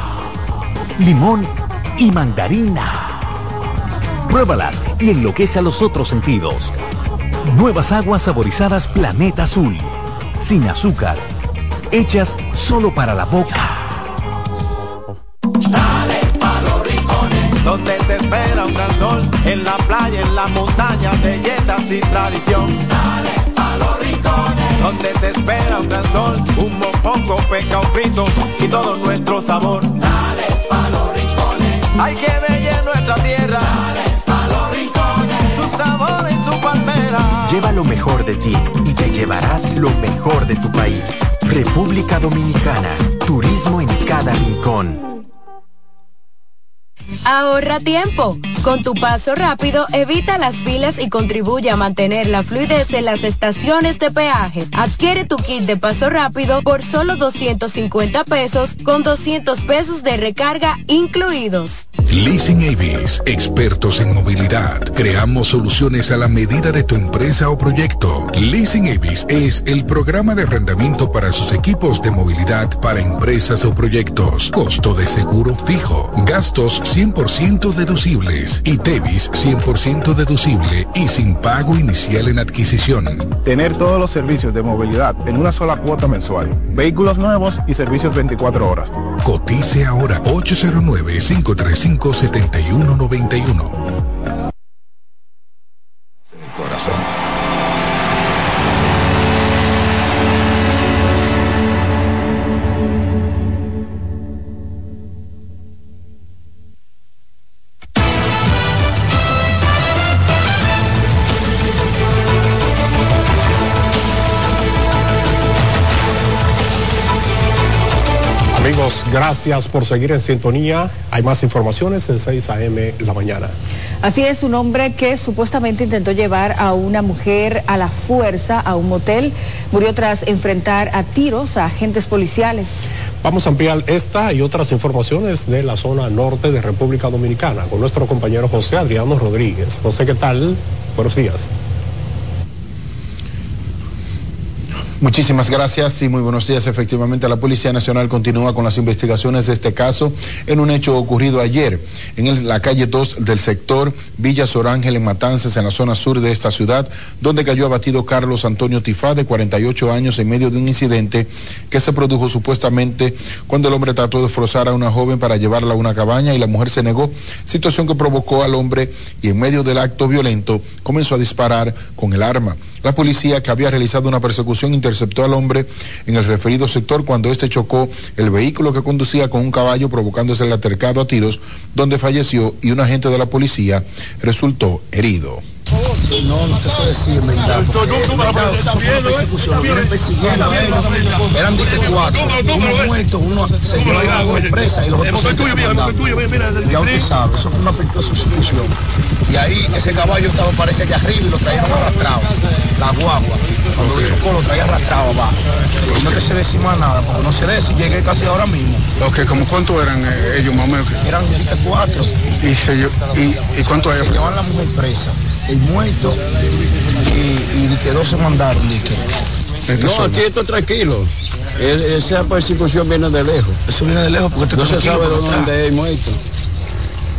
limón y mandarina. Pruébalas y enloquece a los otros sentidos. Nuevas aguas saborizadas Planeta Azul. Sin azúcar. Hechas solo para la boca. Dale pa los rincones, donde te espera un gran sol, en la playa, en la montaña, belletas y tradición. Dale pa los rincones, donde te espera un gran sol, un mopongo, peca, un pito y todo nuestro sabor. Hay que bella en nuestra tierra. Dale pa los rincones. Su sabor y su palmera. Lleva lo mejor de ti y te llevarás lo mejor de tu país. República Dominicana. Turismo en cada rincón. Ahorra tiempo. Con tu paso rápido, evita las filas y contribuye a mantener la fluidez en las estaciones de peaje. Adquiere tu kit de paso rápido por solo 250 pesos con 200 pesos de recarga incluidos. Leasing Avis, expertos en movilidad. Creamos soluciones a la medida de tu empresa o proyecto. Leasing Avis es el programa de arrendamiento para sus equipos de movilidad para empresas o proyectos. Costo de seguro fijo. Gastos 100% 100% deducibles y Tevis 100% deducible y sin pago inicial en adquisición. Tener todos los servicios de movilidad en una sola cuota mensual. Vehículos nuevos y servicios 24 horas. Cotice ahora 809 535 7191. Gracias por seguir en sintonía. Hay más informaciones en 6 a.m. la mañana. Así es, un hombre que supuestamente intentó llevar a una mujer a la fuerza a un motel murió tras enfrentar a tiros a agentes policiales. Vamos a ampliar esta y otras informaciones de la zona norte de República Dominicana con nuestro compañero José Adriano Rodríguez. José, ¿qué tal? Buenos días. Muchísimas gracias y muy buenos días. Efectivamente, la Policía Nacional continúa con las investigaciones de este caso en un hecho ocurrido ayer en la calle 2 del sector Villa Sorángel en Matanzas, en la zona sur de esta ciudad, donde cayó abatido Carlos Antonio Tifá, de 48 años, en medio de un incidente que se produjo supuestamente cuando el hombre trató de forzar a una joven para llevarla a una cabaña y la mujer se negó, situación que provocó al hombre y en medio del acto violento comenzó a disparar con el arma. La policía que había realizado una persecución interceptó al hombre en el referido sector cuando este chocó el vehículo que conducía con un caballo provocándose el altercado a tiros, donde falleció y un agente de la policía resultó herido. No, no te sé decir, verdad. porque, verdad, eso fue una persecución, vienen persiguiendo a ellos. Eran de cuatro, uno muerto, uno se llevó a la presa y los otros se Ya usted sabe, eso fue una persecución. Y ahí ese caballo estaba, parece que arriba y lo trajeron arrastrado. La guagua, cuando lo chocó, lo traía arrastrado abajo. Y no te sé decir más nada, porque no sé decir, llegué casi ahora mismo. Ok, ¿como cuánto eran eh, ellos, más o menos? Eran cuatro. ¿Y, se y, y cuánto hay? Se llevan la mujer presa, el muerto y, y de que dos se mandaron. De que. No, aquí esto es tranquilo. E- esa persecución viene de lejos. Eso viene de lejos porque no se sabe dónde hay muerto.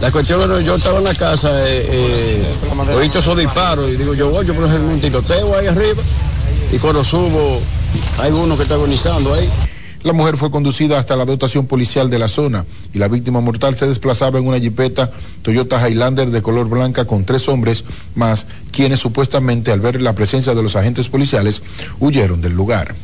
La cuestión es que yo estaba en la casa, eh, eh, esos disparos y digo yo voy, yo por ejemplo un tiroteo ahí arriba y cuando subo hay uno que está agonizando ahí. La mujer fue conducida hasta la dotación policial de la zona y la víctima mortal se desplazaba en una jipeta Toyota Highlander de color blanca con tres hombres más, quienes supuestamente al ver la presencia de los agentes policiales huyeron del lugar.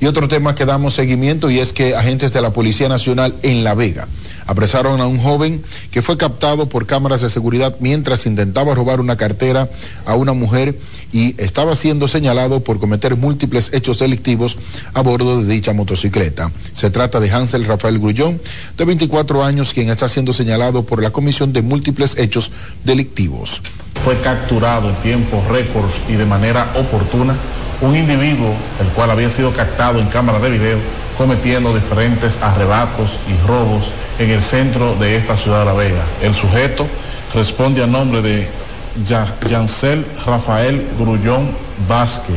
Y otro tema que damos seguimiento y es que agentes de la Policía Nacional en La Vega apresaron a un joven que fue captado por cámaras de seguridad mientras intentaba robar una cartera a una mujer y estaba siendo señalado por cometer múltiples hechos delictivos a bordo de dicha motocicleta. Se trata de Hansel Rafael Grullón, de 24 años, quien está siendo señalado por la comisión de múltiples hechos delictivos. fue capturado en tiempos récords y de manera oportuna un individuo, el cual había sido captado en cámara de video, cometiendo diferentes arrebatos y robos en el centro de esta ciudad de La Vega. El sujeto responde a nombre de Yancel Rafael Grullón Vázquez,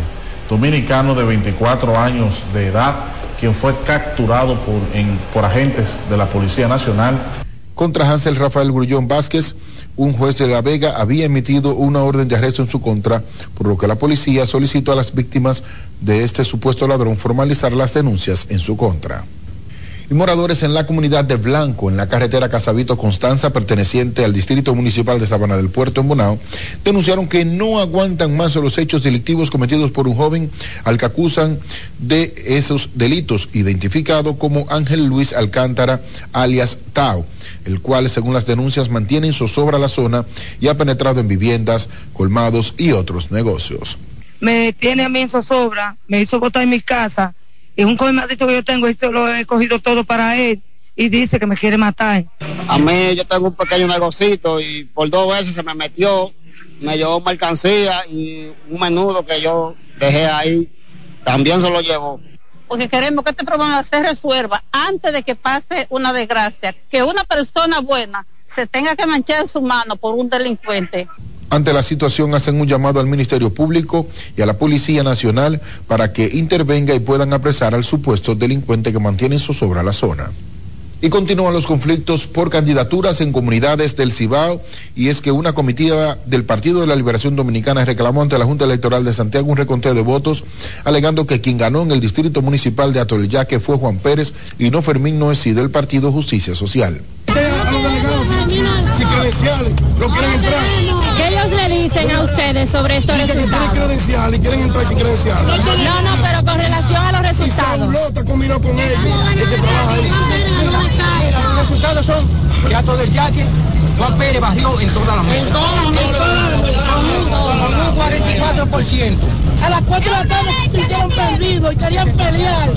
dominicano de 24 años de edad, quien fue capturado por, en- por agentes de la Policía Nacional Contra Hansel Rafael Grullón Vázquez, un juez de La Vega había emitido una orden de arresto en su contra, por lo que la policía solicitó a las víctimas de este supuesto ladrón formalizar las denuncias en su contra. Y moradores en la comunidad de Blanco, en la carretera Casabito Constanza, perteneciente al Distrito Municipal de Sabana del Puerto en Bonao, denunciaron que no aguantan más los hechos delictivos cometidos por un joven al que acusan de esos delitos, identificado como Ángel Luis Alcántara, alias Tao, el cual, según las denuncias, mantiene en zozobra la zona y ha penetrado en viviendas, colmados y otros negocios. me tiene a mí en zozobra, me hizo botar en mi casa, y un colmadito que yo tengo, esto lo he cogido todo para él, y dice que me quiere matar. A mí yo tengo un pequeño negocito y por dos veces se me metió, me llevó mercancía y un menudo que yo dejé ahí, también se lo llevó. Porque queremos que este problema se resuelva antes de que pase una desgracia, que una persona buena se tenga que manchar su mano por un delincuente. Ante la situación hacen un llamado al Ministerio Público y a la Policía Nacional para que intervenga y puedan apresar al supuesto delincuente que mantiene su sobra la zona. Y continúan los conflictos por candidaturas en comunidades del Cibao y es que una comitiva del Partido de la Liberación Dominicana reclamó ante la Junta Electoral de Santiago un reconteo de votos alegando que quien ganó en el distrito municipal de Atolillaque fue Juan Pérez y no Fermín Noesí del Partido Justicia Social. sin credenciales, no quieren entrar. ¿Qué ellos le dicen a ustedes sobre estos que resultados? tienen credenciales y quieren entrar sin credenciales. No, no, pero con relación a los resultados. Y está combinado con ellos, el que trabaja ahí. Mira, los resultados son que Ato del Yaque, Juan Pérez barrió en toda la mesa. En toda la mesa. Con un 44%. A las 4 de la tarde se sintieron perdidos y querían pelear.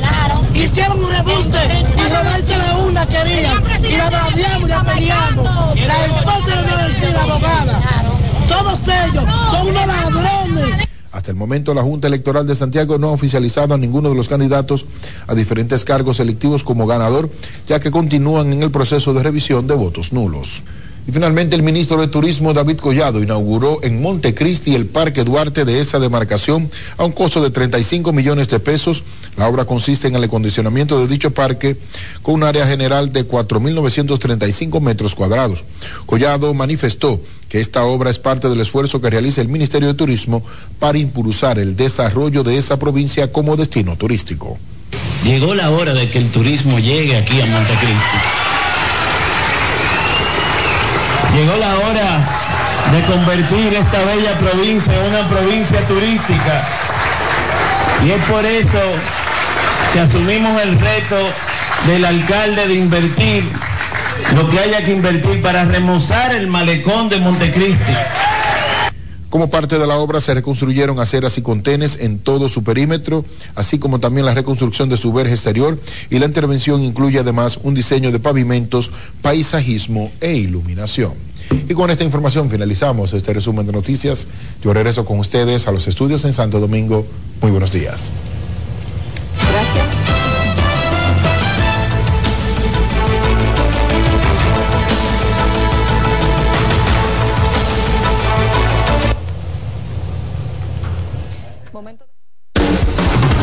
Hicieron un rebuste y robarse la una querían. Y la braviamos y la peleamos. La esposa de la universidad, la abogada. Todos ellos son unos ladrones. Hasta el momento, la Junta Electoral de Santiago no ha oficializado a ninguno de los candidatos a diferentes cargos electivos como ganador, ya que continúan en el proceso de revisión de votos nulos. Y finalmente, el ministro de Turismo, David Collado, inauguró en Montecristi el Parque Duarte de esa demarcación a un costo de 35 millones de pesos. La obra consiste en el acondicionamiento de dicho parque con un área general de 4.935 metros cuadrados. Collado manifestó que esta obra es parte del esfuerzo que realiza el Ministerio de Turismo para impulsar el desarrollo de esa provincia como destino turístico. Llegó la hora de que el turismo llegue aquí a Montecristi. Llegó la hora de convertir esta bella provincia en una provincia turística. Y es por eso que asumimos el reto del alcalde de invertir lo que haya que invertir para remozar el malecón de Montecristi. Como parte de la obra se reconstruyeron aceras y contenes en todo su perímetro, así como también la reconstrucción de su verja exterior y la intervención incluye además un diseño de pavimentos, paisajismo e iluminación. Y con esta información finalizamos este resumen de noticias. Yo regreso con ustedes a los estudios en Santo Domingo. Muy buenos días.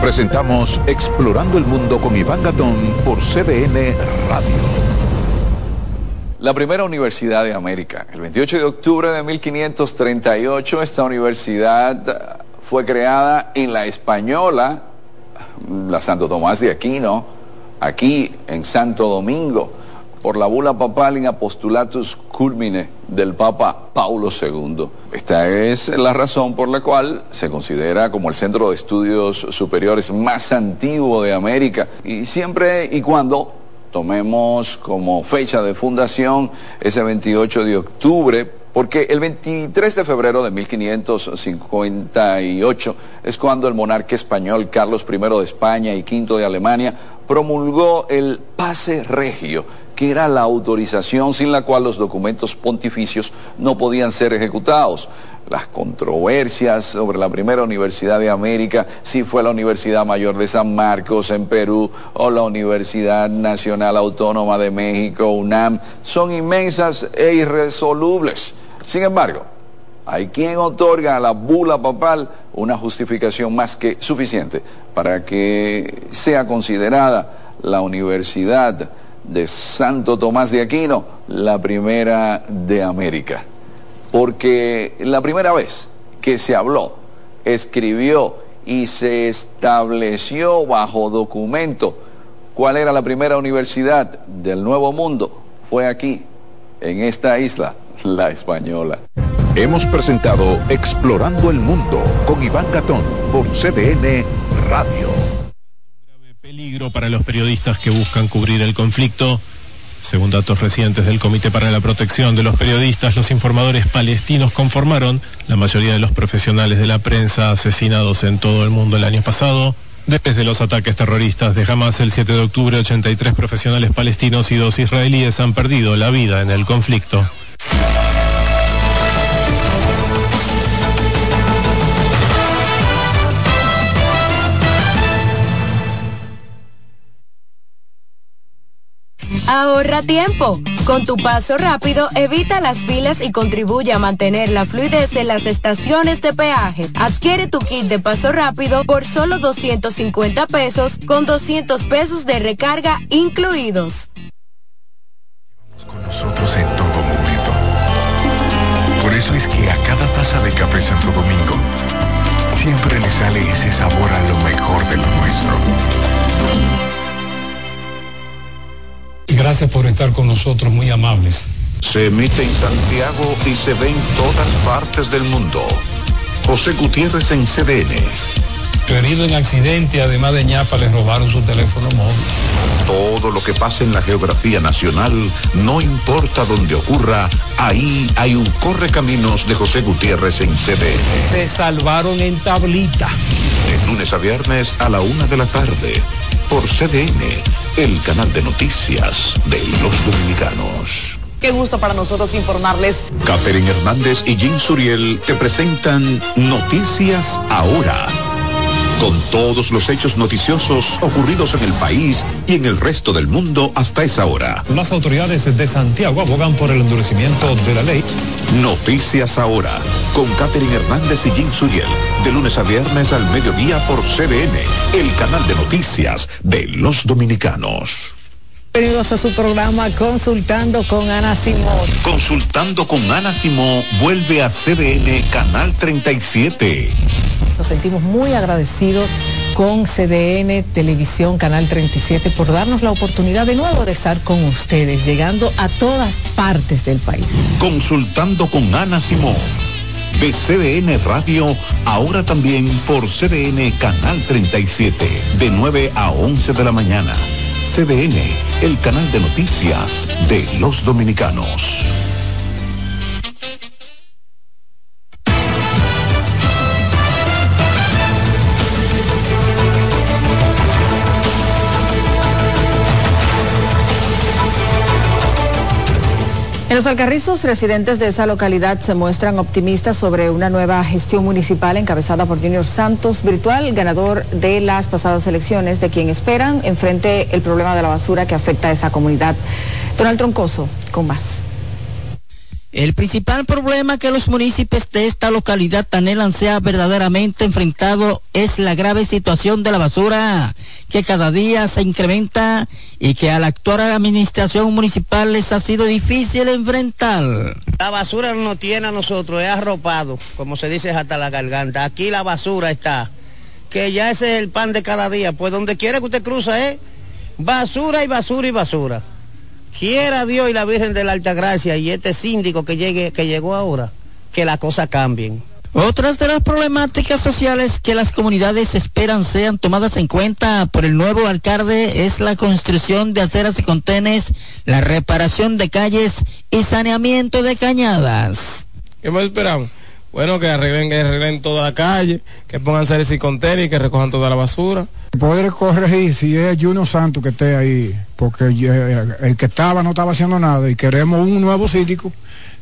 Presentamos Explorando el Mundo con Iván Gatón por CDN Radio. La primera universidad de América. El 28 de octubre de 1538 esta universidad fue creada en la Española, la Santo Tomás de Aquino, aquí en Santo Domingo, por la bula papal in apostulatus culmine del Papa Paulo II. Esta es la razón por la cual se considera como el centro de estudios superiores más antiguo de América y siempre y cuando tomemos como fecha de fundación ese 28 de octubre, porque el 23 de febrero de 1558 es cuando el monarca español Carlos I de España y V de Alemania promulgó el pase regio, que era la autorización sin la cual los documentos pontificios no podían ser ejecutados. las controversias sobre la primera universidad de América, si fue la Universidad Mayor de San Marcos en Perú o la Universidad Nacional Autónoma de México, UNAM, son inmensas e irresolubles. Sin embargo, hay quien otorga a la bula papal una justificación más que suficiente para que sea considerada la Universidad de Santo Tomás de Aquino la primera de América porque la primera vez que se habló, escribió y se estableció bajo documento cuál era la primera universidad del Nuevo Mundo fue aquí, en esta isla, la española. Hemos presentado Explorando el Mundo con Iván Gatón por CDN Radio. Para los periodistas que buscan cubrir el conflicto según datos recientes del Comité para la Protección de los Periodistas, los informadores palestinos conformaron la mayoría de los profesionales de la prensa asesinados en todo el mundo el año pasado. Desde los ataques terroristas de Hamas el 7 de octubre, 83 profesionales palestinos y dos israelíes han perdido la vida en el conflicto. Ahorra tiempo. Con tu paso rápido, evita las filas y contribuye a mantener la fluidez en las estaciones de peaje. Adquiere tu kit de paso rápido por solo 250 pesos con 200 pesos de recarga incluidos. Con nosotros en todo momento. Por eso es que a cada taza de café Santo Domingo siempre le sale ese sabor a lo mejor de lo nuestro Gracias por estar con nosotros, muy amables. Se emite en Santiago y se ve en todas partes del mundo. José Gutiérrez en CDN. Herido en accidente, además de ñapa, le robaron su teléfono móvil. Todo lo que pasa en la geografía nacional, no importa dónde ocurra, ahí hay un correcaminos de José Gutiérrez en CDN. Se salvaron en tablita. De lunes a viernes a la una de la tarde, por CDN, el canal de noticias de los dominicanos. Qué gusto para nosotros informarles. Catherine Hernández y Jim Suriel te presentan Noticias Ahora con todos los hechos noticiosos ocurridos en el país y en el resto del mundo hasta esa hora. Las autoridades de Santiago abogan por el endurecimiento de la ley. Noticias ahora, con Catherine Hernández y Jim Suriel, de lunes a viernes al mediodía por CDN, el canal de noticias de los dominicanos. Bienvenidos a su programa Consultando con Ana Simón. Consultando con Ana Simón vuelve a CDN Canal 37. Nos sentimos muy agradecidos con CDN Televisión Canal 37 por darnos la oportunidad de nuevo de estar con ustedes, llegando a todas partes del país. Consultando con Ana Simón. De CDN Radio, ahora también por CDN Canal 37, de 9 a 11 de la mañana. CDN, el canal de noticias de los dominicanos. Los Alcarrizos, residentes de esa localidad se muestran optimistas sobre una nueva gestión municipal encabezada por Junior Santos, virtual ganador de las pasadas elecciones, de quien esperan enfrente el problema de la basura que afecta a esa comunidad. Donald Troncoso, con más. El principal problema que los municipios de esta localidad anhelan sea verdaderamente enfrentado es la grave situación de la basura, que cada día se incrementa y que a la actual administración municipal les ha sido difícil enfrentar. La basura no tiene a nosotros, es arropado, como se dice hasta la garganta. Aquí la basura está, que ya ese es el pan de cada día, pues donde quiera que usted cruza es basura y basura y basura. Quiera Dios y la Virgen de la Alta Gracia y este síndico que llegue, que llegó ahora, que las cosas cambien. Otras de las problemáticas sociales que las comunidades esperan sean tomadas en cuenta por el nuevo alcalde es la construcción de aceras y contenes, la reparación de calles y saneamiento de cañadas. ¿Qué más esperamos? Bueno, que arreglen, que arreglen toda la calle, que pongan aceras y contenes y que recojan toda la basura. Poder corregir si es Juno Santos que esté ahí porque el que estaba no estaba haciendo nada y queremos un nuevo síndico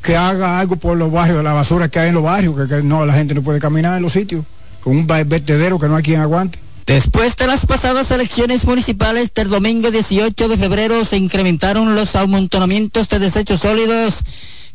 que haga algo por los barrios, la basura que hay en los barrios, que, que no la gente no puede caminar en los sitios, con un vertedero que no hay quien aguante. Después de las pasadas elecciones municipales del domingo 18 de febrero se incrementaron los amontonamientos de desechos sólidos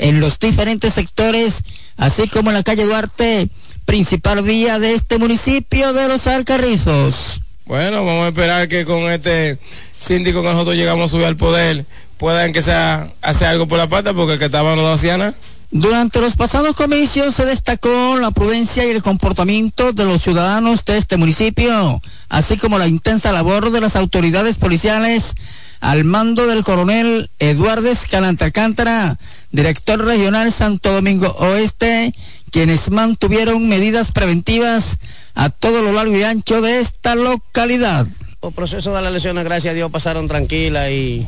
en los diferentes sectores, así como en la calle Duarte, principal vía de este municipio de Los Alcarrizos. Bueno, vamos a esperar que con este síndico que nosotros llegamos a subir al poder puedan que sea hacer algo por la pata porque el que estaba no hacía nada. Durante los pasados comicios se destacó la prudencia y el comportamiento de los ciudadanos de este municipio, así como la intensa labor de las autoridades policiales al mando del coronel Eduardo Escalante Alcántara, director regional Santo Domingo Oeste, quienes mantuvieron medidas preventivas a todo lo largo y ancho de esta localidad. Los procesos de las elecciones, gracias a Dios, pasaron tranquilas y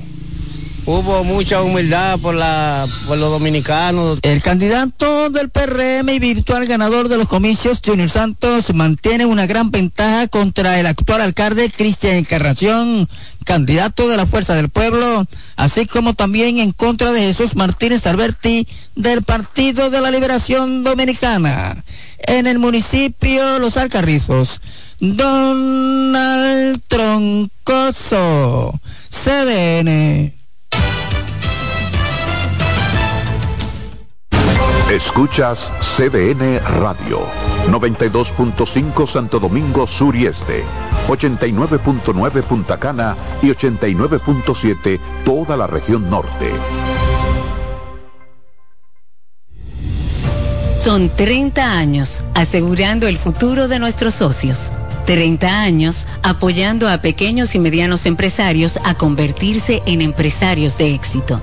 hubo mucha humildad por, la, por los dominicanos. El candidato del PRM y virtual ganador de los comicios, Junior Santos, mantiene una gran ventaja contra el actual alcalde Cristian Encarnación, candidato de la Fuerza del Pueblo, así como también en contra de Jesús Martínez Alberti del Partido de la Liberación Dominicana. En el municipio Los Alcarrizos, Donald Troncoso, CDN. Escuchas CDN Radio, 92.5 Santo Domingo Sur y Este, 89.9 Punta Cana y 89.7 toda la región norte. Son 30 años asegurando el futuro de nuestros socios. 30 años apoyando a pequeños y medianos empresarios a convertirse en empresarios de éxito.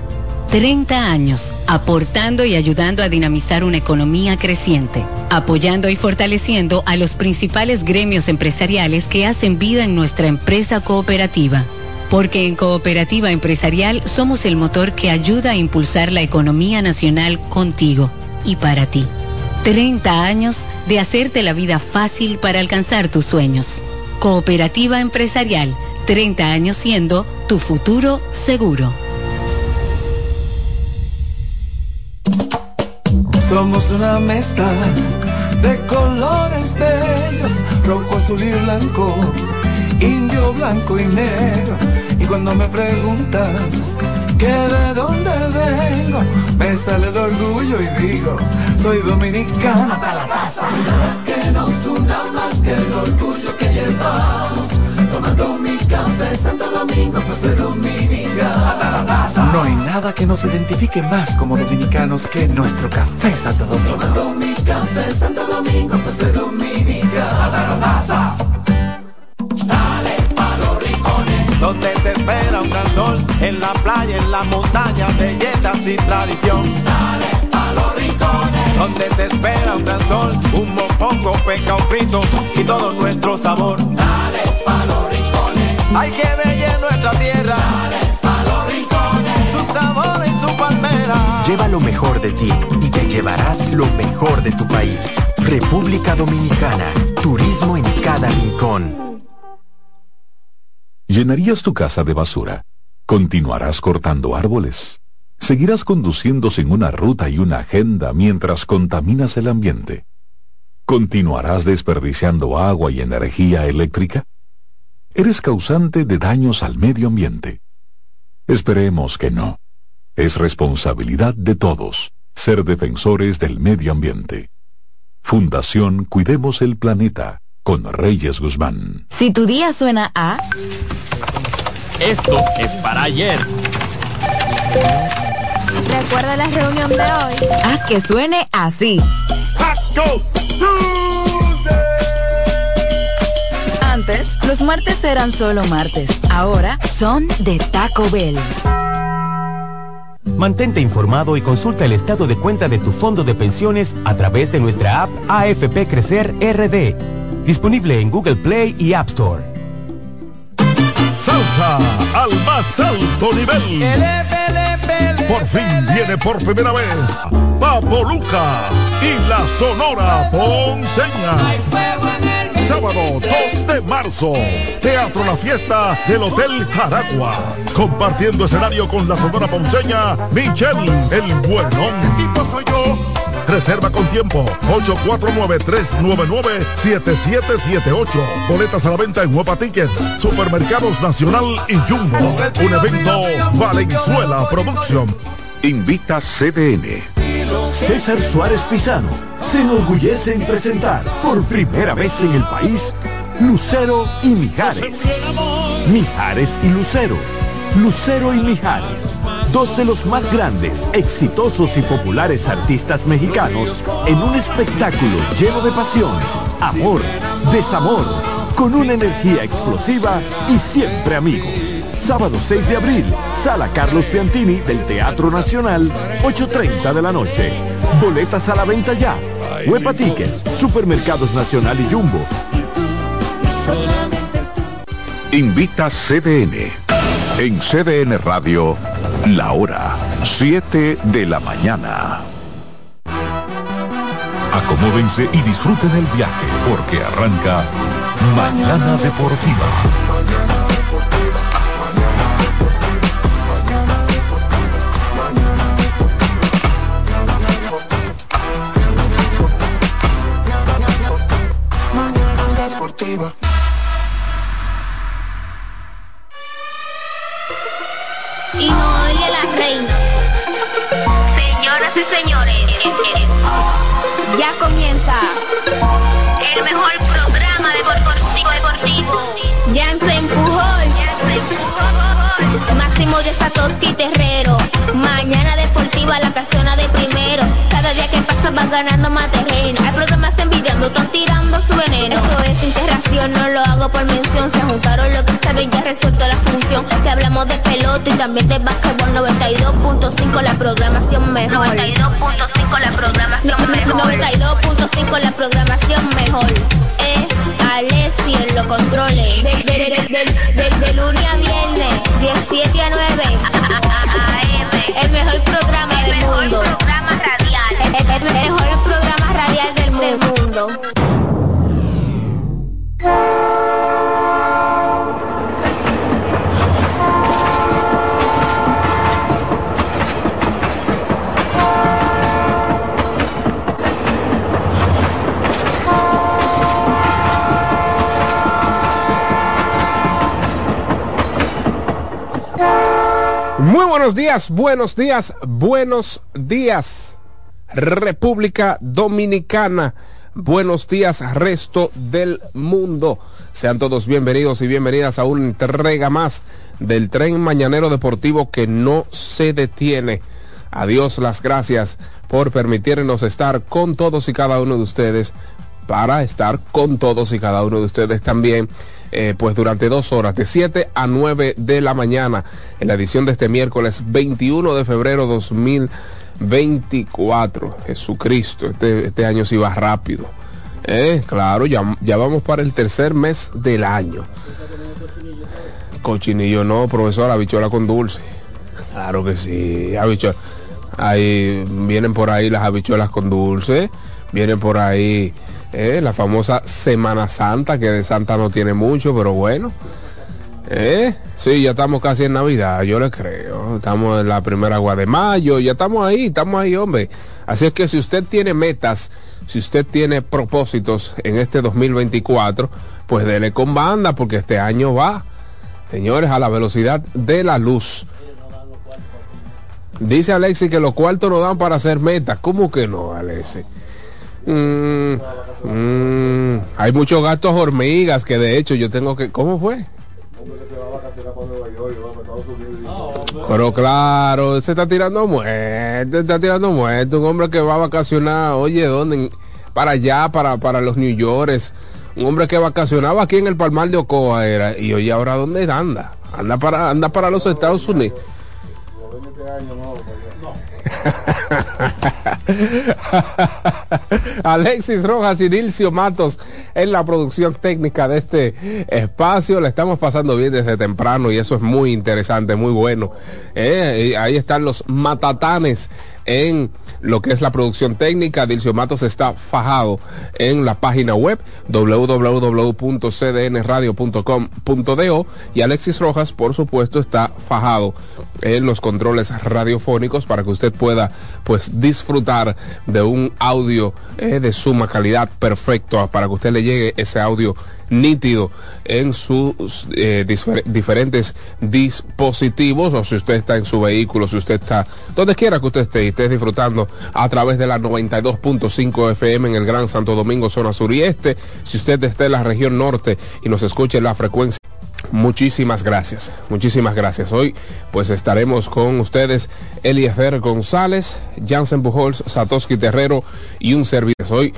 30 años aportando y ayudando a dinamizar una economía creciente, apoyando y fortaleciendo a los principales gremios empresariales que hacen vida en nuestra empresa cooperativa. Porque en Cooperativa Empresarial somos el motor que ayuda a impulsar la economía nacional contigo y para ti. 30 años de hacerte la vida fácil para alcanzar tus sueños. Cooperativa Empresarial, 30 años siendo tu futuro seguro. Somos una mezcla de colores bellos, rojo, azul y blanco, indio, blanco y negro. Y cuando me preguntan que de dónde vengo, me sale el orgullo y digo, soy dominicano hasta la taza. Que nos una más que el orgullo que llevamos, tomando mi café Santo Domingo, pues soy dominicano hasta la taza. No hay nada que nos identifique más como dominicanos que nuestro café Santo Domingo. Tomando mi café Santo Domingo, pues soy dominicano hasta la taza. Dale pa' los rincones, donde te espera un gran sol, en la playa, en la montaña, belletas y tradición. Dale donde te espera un gran sol, un mopongo, peca, un pito y todo nuestro sabor. Dale pa' los rincones, hay que bella nuestra tierra. Dale pa' los rincones, su sabor y su palmera. Lleva lo mejor de ti y te llevarás lo mejor de tu país. República Dominicana, turismo en cada rincón. ¿Llenarías tu casa de basura? ¿Continuarás cortando árboles? ¿Seguirás conduciendo sin una ruta y una agenda mientras contaminas el ambiente? ¿Continuarás desperdiciando agua y energía eléctrica? ¿Eres causante de daños al medio ambiente? Esperemos que no. Es responsabilidad de todos ser defensores del medio ambiente. Fundación Cuidemos el Planeta con Reyes Guzmán. Si tu día suena a... Esto es para ayer. Recuerda la reunión de hoy. Haz que suene así. Antes, los martes eran solo martes. Ahora son de Taco Bell. Mantente informado y consulta el estado de cuenta de tu fondo de pensiones a través de nuestra app AFP Crecer RD. Disponible en Google Play y App Store. Salsa al más alto nivel. Por fin viene por primera vez Papo Luca y la Sonora Ponceña. Sábado 2 de marzo. Teatro La Fiesta del Hotel Jaragua. Compartiendo escenario con la sonora ponceña Michelle El Buenón. Reserva con tiempo 849-399-7778. Boletas a la venta en Huepa Tickets, Supermercados Nacional y Jumbo. Un evento Valenzuela Producción. Invita CDN. César Suárez Pisano se enorgullece en presentar por primera vez en el país Lucero y Mijares. Mijares y Lucero. Lucero y Mijares, dos de los más grandes, exitosos y populares artistas mexicanos en un espectáculo lleno de pasión, amor, desamor, con una energía explosiva y siempre amigos. Sábado 6 de abril, Sala Carlos Piantini del Teatro Nacional, 8.30 de la noche. Boletas a la venta ya. Huepa Tickets, Supermercados Nacional y Jumbo. Invita CDN. En CDN Radio, la hora 7 de la mañana. Acomódense y disfruten el viaje porque arranca Mañana Deportiva. Señoras señores, ya comienza el mejor programa deportivo deportivo. Jansen Pujol, Máximo de Satoshi Terrero. Mañana deportiva la casona de primero. Cada día que pasa vas ganando más terreno. Hay programas envidiando, están tirando su veneno. Esto es interacción, no lo hago por mención. Se juntaron lo que saben, ya resuelto la función. Te hablamos de pelota y también de básquetbol 92.5 la programación mejor. 92.5 la programación mejor. 92.5 la programación mejor. Eh, Alessi en los controles. De, de, de, de, de- lunes a viernes, 17 a 9. AM. El mejor programa del mundo. programa radial. El, el mejor radial del Muy buenos días, buenos días, buenos días, República Dominicana. Buenos días, resto del mundo. Sean todos bienvenidos y bienvenidas a una entrega más del tren mañanero deportivo que no se detiene. Adiós, las gracias por permitirnos estar con todos y cada uno de ustedes, para estar con todos y cada uno de ustedes también eh, pues durante dos horas, de 7 a 9 de la mañana, en la edición de este miércoles 21 de febrero 2024. Jesucristo, este, este año sí va rápido. Eh, claro, ya, ya vamos para el tercer mes del año. Cochinillo no, profesor, habichuela con dulce. Claro que sí, habichuela. Ahí vienen por ahí las habichuelas con dulce, vienen por ahí eh, la famosa Semana Santa, que de Santa no tiene mucho, pero bueno. Eh, sí, ya estamos casi en Navidad, yo le creo. Estamos en la primera agua de mayo, ya estamos ahí, estamos ahí, hombre. Así es que si usted tiene metas, si usted tiene propósitos en este 2024, pues dele con banda, porque este año va, señores, a la velocidad de la luz. Dice Alexi que los cuartos no dan para hacer metas. ¿Cómo que no, Alexi? Mm, mm, hay muchos gastos hormigas que de hecho yo tengo que... ¿Cómo fue? Pero claro, se está tirando muerto, está tirando muerto. Un hombre que va a vacacionar, oye, ¿dónde? Para allá, para, para los New Yorkers. Un hombre que vacacionaba aquí en el Palmar de Ocoa era. Y oye, ahora ¿dónde anda? Anda para, anda para los Estados Unidos. Alexis Rojas y Nilcio Matos en la producción técnica de este espacio. La estamos pasando bien desde temprano y eso es muy interesante, muy bueno. Eh, ahí están los matatanes en lo que es la producción técnica. Dilcio Matos está fajado en la página web www.cdnradio.com.do y Alexis Rojas, por supuesto, está fajado en los controles radiofónicos para que usted pueda pues disfrutar de un audio eh, de suma calidad perfecto para que usted le llegue ese audio nítido en sus eh, diferentes dispositivos o si usted está en su vehículo, si usted está donde quiera que usted esté y esté disfrutando a través de la 92.5 FM en el Gran Santo Domingo, zona sur y este, si usted está en la región norte y nos escucha en la frecuencia Muchísimas gracias, muchísimas gracias. Hoy pues estaremos con ustedes Eliezer González, Jansen Bujols, Satoshi Terrero y un servidor. Hoy